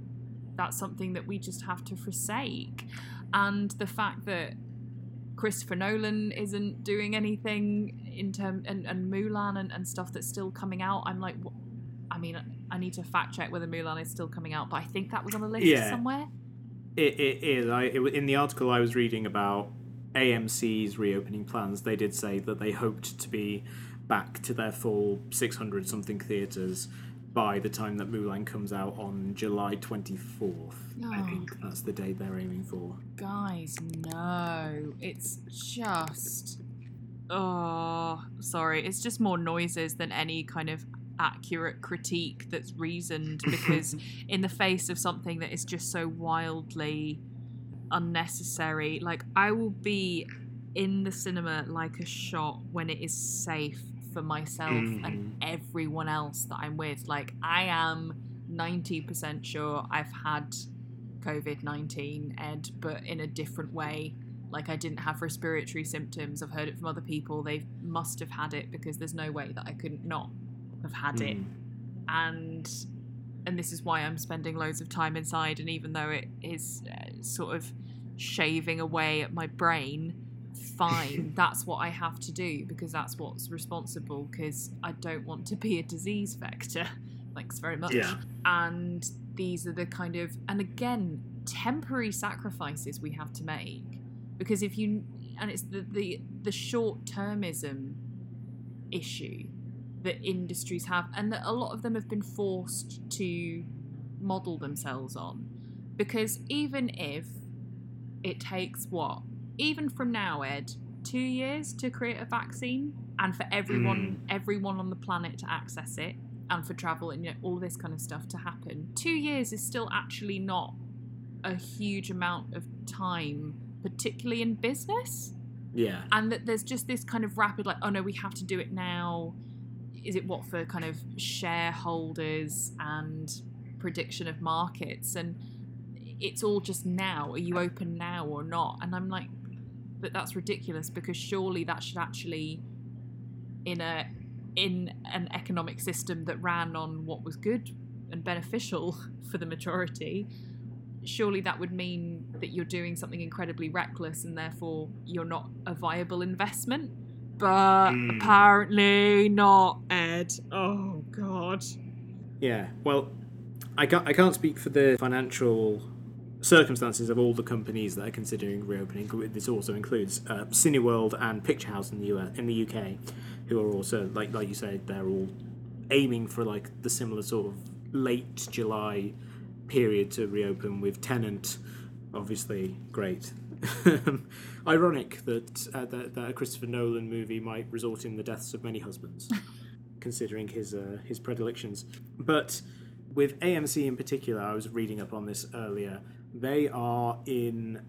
that's something that we just have to forsake. And the fact that Christopher Nolan isn't doing anything in term and, and Mulan and, and stuff that's still coming out, I'm like, wh- I mean, I need to fact check whether Mulan is still coming out, but I think that was on a list Yeah. somewhere. It, it is. I it, in the article I was reading about AMC's reopening plans, they did say that they hoped to be back to their full 600 something theaters by the time that Mulan comes out on July 24th. I Oh. think that's the date they're aiming for. Guys, no. It's just. Oh, sorry. It's just more noises than any kind of accurate critique that's reasoned because, <laughs> in the face of something that is just so wildly unnecessary, like, I will be in the cinema like a shot when it is safe for myself and mm-hmm. everyone else that I'm with. Like, I am 90% sure I've had COVID 19, Ed, but in a different way. Like, I didn't have respiratory symptoms. I've heard it from other people. They must have had it because there's no way that I couldn't not have had it. Mm. And. And this is why I'm spending loads of time inside. And even though it is uh, sort of shaving away at my brain, fine. <laughs> that's what I have to do because that's what's responsible. Because I don't want to be a disease vector. <laughs> Thanks very much Yeah. and these are the kind of and again temporary sacrifices we have to make because if you and it's the the, the short termism issue that industries have and that a lot of them have been forced to model themselves on because even if it takes what even from now ed two years to create a vaccine and for everyone hmm. everyone on the planet to access it and for travel and you know, all this kind of stuff to happen. Two years is still actually not a huge amount of time, particularly in business. Yeah. And that there's just this kind of rapid, like, oh no, we have to do it now. Is it what for kind of shareholders and prediction of markets? And it's all just now. Are you open now or not? And I'm like, but that's ridiculous because surely that should actually, in a in an economic system that ran on what was good and beneficial <laughs> for the majority, surely that would mean that you're doing something incredibly reckless and therefore you're not a viable investment. But Mm. apparently not, Ed. Oh, God. Yeah. Well, I can't. I can't speak for the financial circumstances of all the companies that are considering reopening. This also includes uh, Cineworld and Picture House in the US, in the UK, who are also like like you said, they're all aiming for like the similar sort of late July period to reopen with Tenet. Obviously, great. <laughs> Ironic that, uh, that that a Christopher Nolan movie might result in the deaths of many husbands, <laughs> considering his uh, his predilections. But with AMC in particular, I was reading up on this earlier. They are in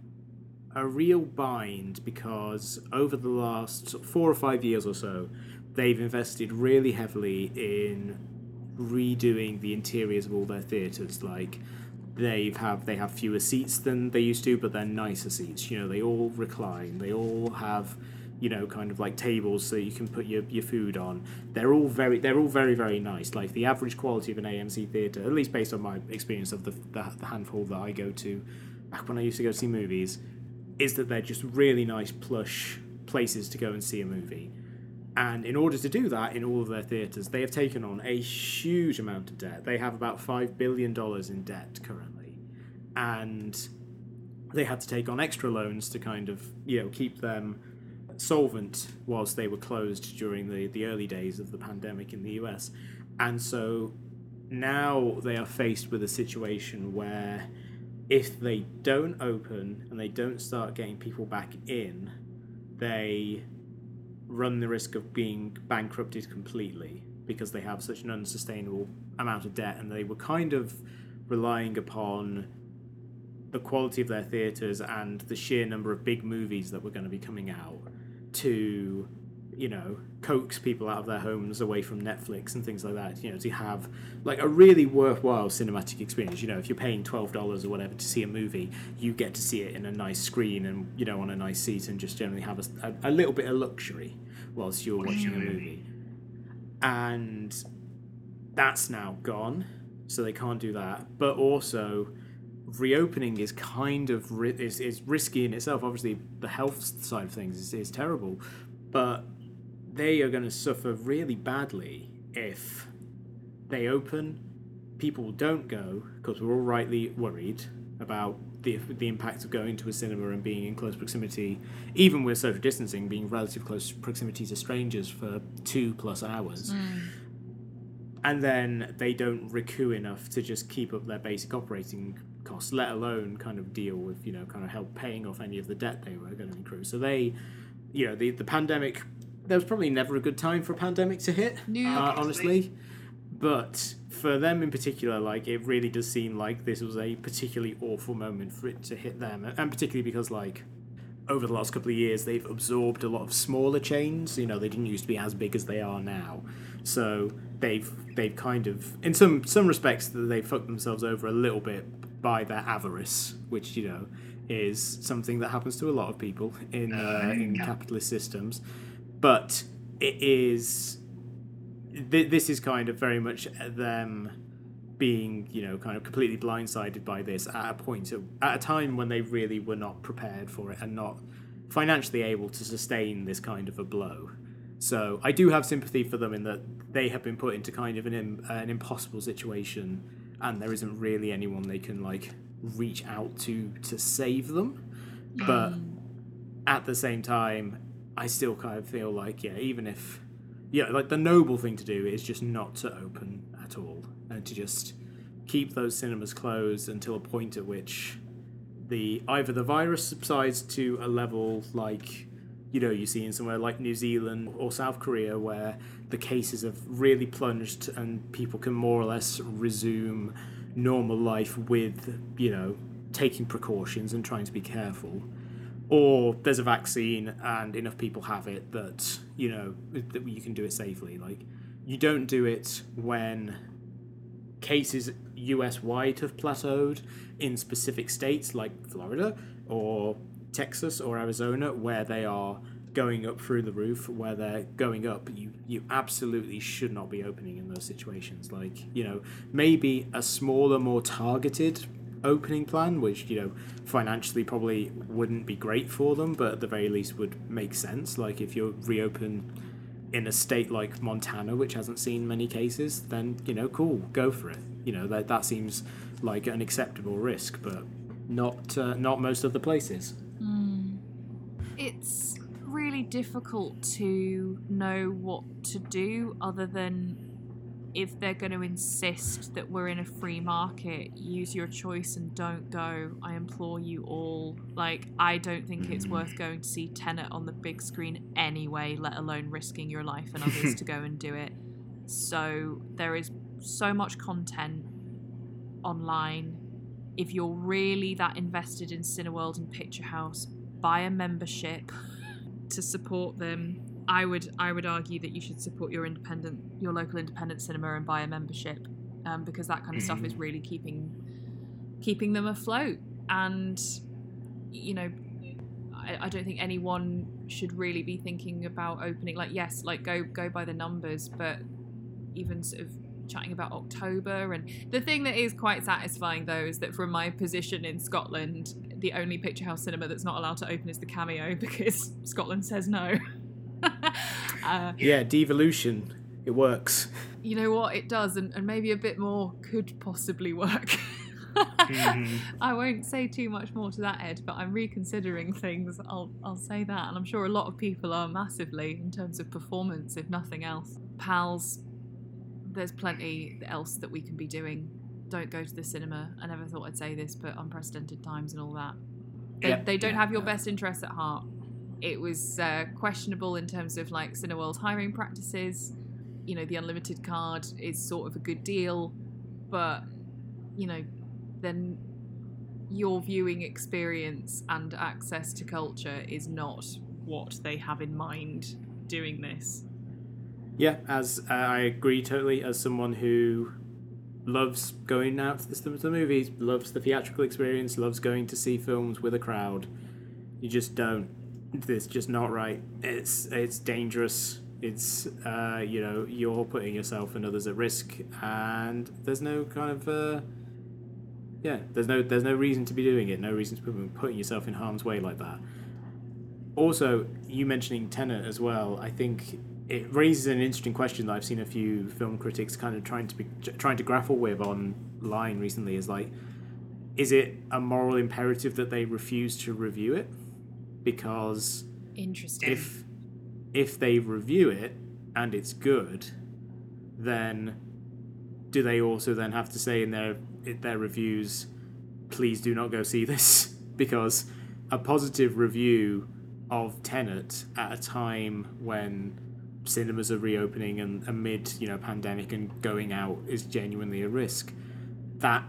a real bind because over the last four or five years or so, they've invested really heavily in redoing the interiors of all their theaters. Like they've have they have fewer seats than they used to, but they're nicer seats. You know, they all recline. They all have you know kind of like tables so you can put your, your food on they're all very they're all very very nice like the average quality of an amc theater at least based on my experience of the, the, the handful that i go to back when i used to go see movies is that they're just really nice plush places to go and see a movie and in order to do that in all of their theaters they have taken on a huge amount of debt they have about 5 billion dollars in debt currently and they had to take on extra loans to kind of you know keep them solvent whilst they were closed during the, the early days of the pandemic in the US. And so now they are faced with a situation where if they don't open and they don't start getting people back in, they run the risk of being bankrupted completely because they have such an unsustainable amount of debt and they were kind of relying upon the quality of their theaters and the sheer number of big movies that were going to be coming out to you know coax people out of their homes away from Netflix and things like that. You know, to have like a really worthwhile cinematic experience. You know, if you're paying twelve dollars or whatever to see a movie, you get to see it in a nice screen and you know on a nice seat and just generally have a, a, a little bit of luxury whilst you're watching a movie. And that's now gone, so they can't do that. But also reopening is kind of ri- is, is risky in itself. Obviously, the health side of things is, is terrible, but they are going to suffer really badly if they open, people don't go because we're all rightly worried about the the impact of going to a cinema and being in close proximity, even with social distancing, being relative close proximity to strangers for two plus hours. Mm. And then they don't recoup enough to just keep up their basic operating costs, let alone kind of deal with you know kind of help paying off any of the debt they were going to accrue. So they, you know, the the pandemic. There was probably never a good time for a pandemic to hit, No. uh, honestly. But for them in particular, like it really does seem like this was a particularly awful moment for it to hit them, and particularly because like over the last couple of years they've absorbed a lot of smaller chains. You know, they didn't used to be as big as they are now, so they've they've kind of in some some respects they fucked themselves over a little bit by their avarice, which you know is something that happens to a lot of people in uh, in capitalist systems. But it is th- this is kind of very much them being you know kind of completely blindsided by this at a point at a time when they really were not prepared for it and not financially able to sustain this kind of a blow. So i do have sympathy for them in that they have been put into kind of an, Im- an impossible situation and there isn't really anyone they can like reach out to to save them. But mm. at the same time i still kind of feel like yeah even if yeah, like the noble thing to do is just not to open at all and to just keep those cinemas closed until a point at which the either the virus subsides to a level like you know you see in somewhere like New Zealand or South Korea where the cases have really plunged and people can more or less resume normal life with you know taking precautions and trying to be careful or there's a vaccine and enough people have it that you know that you can do it safely. Like you don't do it when cases US wide have plateaued in specific states like Florida or Texas or Arizona where they are going up through the roof where they're going up you you absolutely should not be opening in those situations. Like you know maybe a smaller more targeted opening plan which you know financially probably wouldn't be great for them but at the very least would make sense. Like if you're reopen in a state like Montana which hasn't seen many cases then you know cool go for it. You know that that seems like an acceptable risk but not uh, not most of the places. It's really difficult to know what to do other than if they're going to insist that we're in a free market, use your choice and don't go. I implore you all. Like, I don't think it's worth going to see Tenet on the big screen anyway, let alone risking your life and others to go and do it. So, there is so much content online. If you're really that invested in Cineworld and Picture House, buy a membership to support them. I would I would argue that you should support your independent your local independent cinema and buy a membership um, because that kind of stuff is really keeping keeping them afloat. And you know, I, I don't think anyone should really be thinking about opening like yes, like go go by the numbers, but even sort of chatting about October. And the thing that is quite satisfying though is that from my position in Scotland, the only picture house cinema that's not allowed to open is the Cameo <laughs> because Scotland says no. Uh, Yeah, devolution. It works. you know what? It does, and, and maybe a bit more could possibly work. <laughs> I won't say too much more to that, Ed, but I'm reconsidering things. I'll I'll say that, and I'm sure a lot of people are massively in terms of performance, if nothing else. Pals, there's plenty else that we can be doing. Don't go to the cinema. I never thought I'd say this, but unprecedented times and all that. They, Yeah, they don't yeah, have your best interests at heart. It was uh, questionable in terms of like Cineworld's hiring practices. You know, the unlimited card is sort of a good deal, but you know, then your viewing experience and access to culture is not what they have in mind doing this. Yeah, as uh, I agree totally. As someone who loves going out to the, to the movies, loves the theatrical experience, loves going to see films with a crowd, you just don't. It's just not right. It's it's dangerous. It's uh, you know you're putting yourself and others at risk, and there's no kind of uh, yeah. There's no there's no reason to be doing it. No reason to be putting yourself in harm's way like that. Also, you mentioning Tenet as well, I think it raises an interesting question that I've seen a few film critics kind of trying to be trying to grapple with online recently. Is like, is it a moral imperative that they refuse to review it? Because Interesting. if if they review it and it's good, then do they also then have to say in their in their reviews, please do not go see this? <laughs> Because a positive review of Tenet at a time when cinemas are reopening and amid you know pandemic and going out is genuinely a risk. That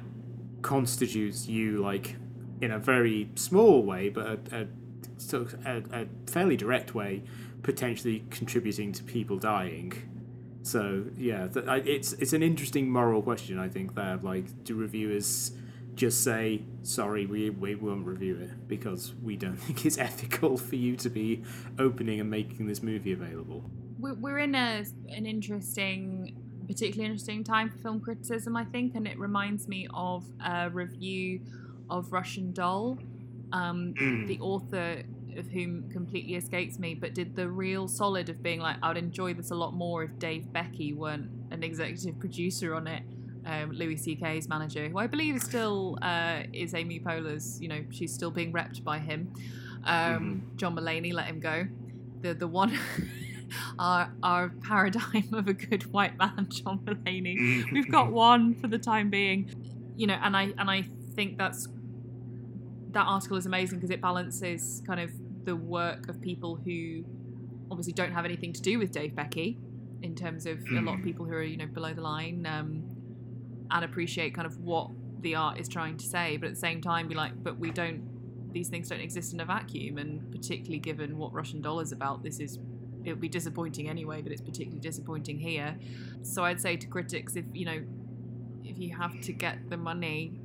constitutes you like in a very small way, but a, a of a, a fairly direct way, potentially contributing to people dying. So yeah, th- I- it's it's an interesting moral question. I think there, like, do reviewers just say sorry, we we won't review it because we don't <laughs> think it's ethical for you to be opening and making this movie available. we're, we're in a an interesting particularly interesting time for film criticism i think and it reminds me of a review of russian doll um, Mm. the author of whom completely escapes me but did the real solid of being like i would enjoy this a lot more if dave becky weren't an executive producer on it um, Louis C.K.'s manager, who I believe is still uh, is Amy Poehler's. You know, she's still being repped by him. Um, John Mulaney let him go. The the one <laughs> our our paradigm of a good white man, <laughs> John Mulaney. We've got one for the time being, you know, and I and I think that's that article is amazing because it balances kind of the work of people who obviously don't have anything to do with Dave Becky in terms of a lot of Mm. people who are you know below the line um, and appreciate kind of what the art is trying to say, but at the same time be like, but we don't these things don't exist in a vacuum, and particularly given what Russian doll is about, this is it would be disappointing anyway, but it's particularly disappointing here. So I'd say to critics, if you know, if you have to get the money,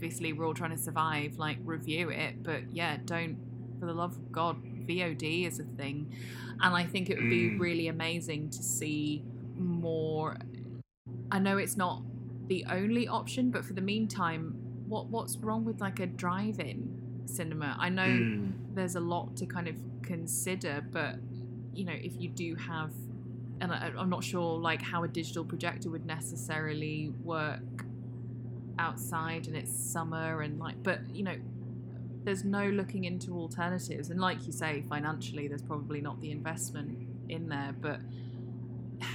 obviously we're all trying to survive. Like review it, but yeah, don't for the love of God, VOD is a thing, and I think it would be Mm. really amazing to see more. I know it's not the only option, but for the meantime, what what's wrong with like a drive-in cinema? I know Mm. there's a lot to kind of consider, but you know, if you do have, and I, I'm not sure like how a digital projector would necessarily work outside and it's summer and like, but you know, there's no looking into alternatives, and like you say, financially, there's probably not the investment in there, but <sighs>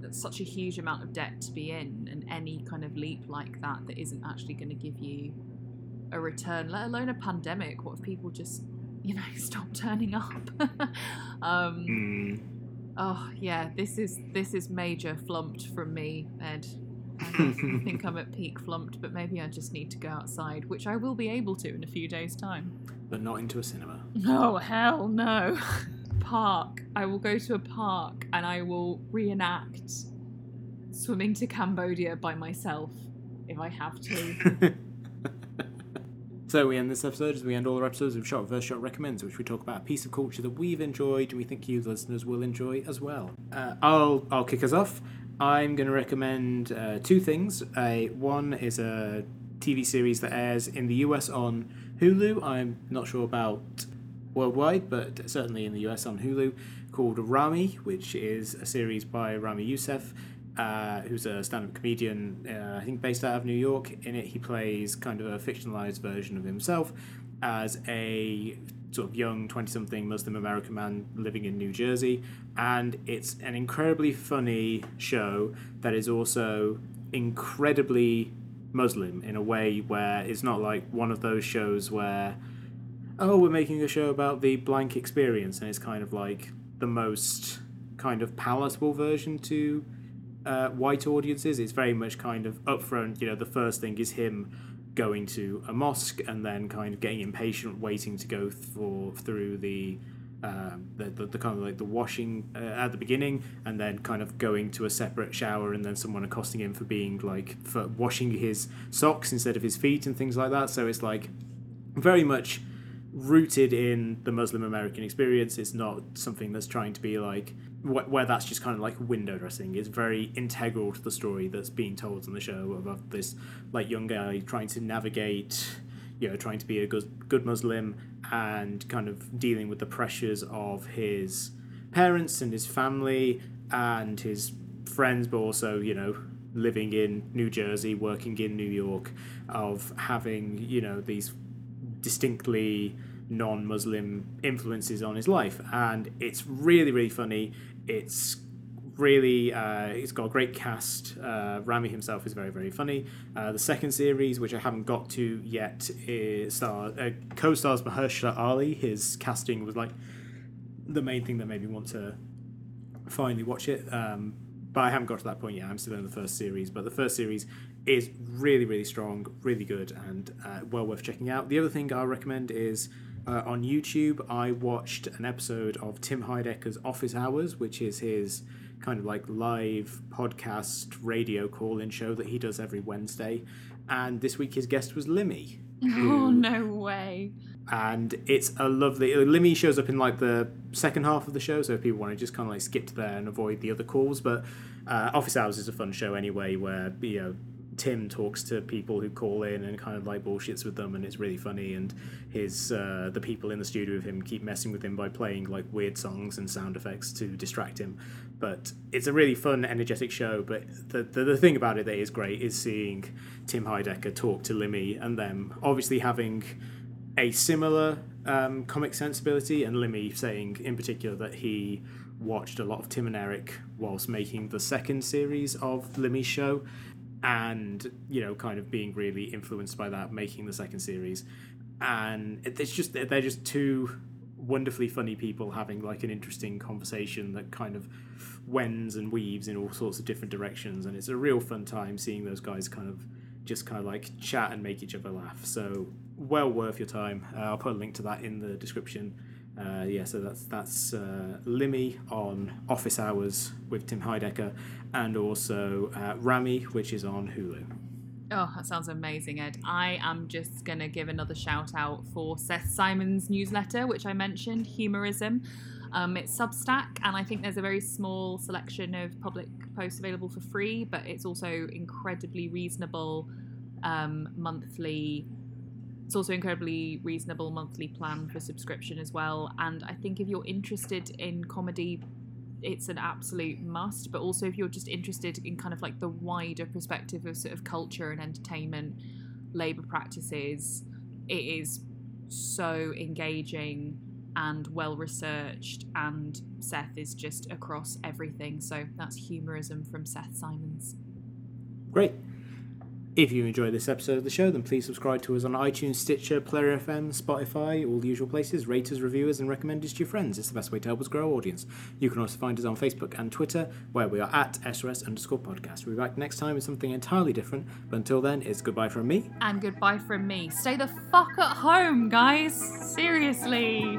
that's such a huge amount of debt to be in, and any kind of leap like that that isn't actually going to give you a return, let alone a pandemic. What if people just, you know, <laughs> stop turning up? <laughs> um, Mm. oh yeah, this is this is major flumped from me, Ed. I think I'm <laughs> at peak flumped, but maybe I just need to go outside, which I will be able to in a few days' time. But not into a cinema. Oh, hell no. park. I will go to a park and I will reenact swimming to Cambodia by myself if I have to. <laughs> So we end this episode as we end all our episodes of Shot vs. Shot Recommends, which we talk about a piece of culture that we've enjoyed and we think you listeners will enjoy as well. Uh, I'll I'll kick us off. I'm going to recommend uh, two things. Uh, one is a TV series that airs in the US on Hulu. I'm not sure about worldwide, but certainly in the US on Hulu, called Ramy, which is a series by Ramy Youssef uh, who's a stand-up comedian, uh, I think based out of New York. In it, he plays kind of a fictionalized version of himself as a sort of young 20-something Muslim American man living in New Jersey, and it's an incredibly funny show that is also incredibly Muslim in a way where it's not like one of those shows where oh we're making a show about the blank experience and it's kind of like the most kind of palatable version to uh, white audiences. It's very much kind of upfront. You know, the first thing is him going to a mosque and then kind of getting impatient, waiting to go for through the. Um, the, the, the, kind of like the washing uh, at the beginning and then kind of going to a separate shower and then someone accosting him for being like for washing his socks instead of his feet and things like that so it's like very much rooted in the muslim american experience it's not something that's trying to be like where that's just kind of like window dressing is very integral to the story that's being told in the show about this like young guy trying to navigate you know trying to be a good good muslim and kind of dealing with the pressures of his parents and his family and his friends but also you know living in New Jersey working in New York of having you know these distinctly non-Muslim influences on his life, and it's really really funny. It's really uh, it's got a great cast. Uh, Ramy himself is very very funny. Uh, the second series, which I haven't got to yet, is star uh, co-stars Mahershala Ali. His casting was like the main thing that made me want to finally watch it. Um, but I haven't got to that point yet. I'm still in the first series, but the first series is really really strong, really good, and uh, well worth checking out. The other thing I'll recommend is uh, on YouTube, I watched an episode of Tim Heidecker's Office Hours, which is his kind of like live podcast radio call in show that he does every Wednesday. And this week his guest was Limmy. <laughs> Oh, no way. And it's a lovely. Limmy shows up in like the second half of the show, so if people want to just kind of like skip to there and avoid the other calls. But uh, Office Hours is a fun show anyway, where you know Tim talks to people who call in and kind of like bullshits with them, and it's really funny. And his uh, the people in the studio with him keep messing with him by playing like weird songs and sound effects to distract him. But it's a really fun, energetic show. But the the, the thing about it that is great is seeing Tim Heidecker talk to Limmy and them obviously having a similar um, comic sensibility, and Limmy saying in particular that he watched a lot of Tim and Eric whilst making the second series of Limmy's show and you know kind of being really influenced by that making the second series. And it's just they're just two wonderfully funny people having like an interesting conversation that kind of wends and weaves in all sorts of different directions. And it's a real fun time seeing those guys kind of just kind of like chat and make each other laugh. So well worth your time. Uh, i'll put a link to that in the description uh, yeah, so that's that's uh, Limmy on Office Hours with Tim Heidecker, and also uh, Ramy, which is on Hulu. Oh, that sounds amazing, Ed. I am just going to give another shout out for Seth Simons' newsletter, which I mentioned, Humorism. Um, it's Substack, and I think there's a very small selection of public posts available for free, but it's also incredibly reasonable um, monthly it's also incredibly reasonable monthly plan for subscription as well. And I think if you're interested in comedy, it's an absolute must. But also if you're just interested in kind of like the wider perspective of sort of culture and entertainment, labour practices, it is so engaging and well researched and Seth is just across everything. So that's humorism from Seth Simons. Great. If you enjoyed this episode of the show, then please subscribe to us on iTunes, Stitcher, Player FM, Spotify, all the usual places. Rate us, review us, and recommend us to your friends. It's the best way to help us grow our audience. You can also find us on Facebook and Twitter, where we are at SRS underscore podcast. We'll be back next time with something entirely different, but until then, it's goodbye from me. And goodbye from me. Stay the fuck at home, guys. Seriously.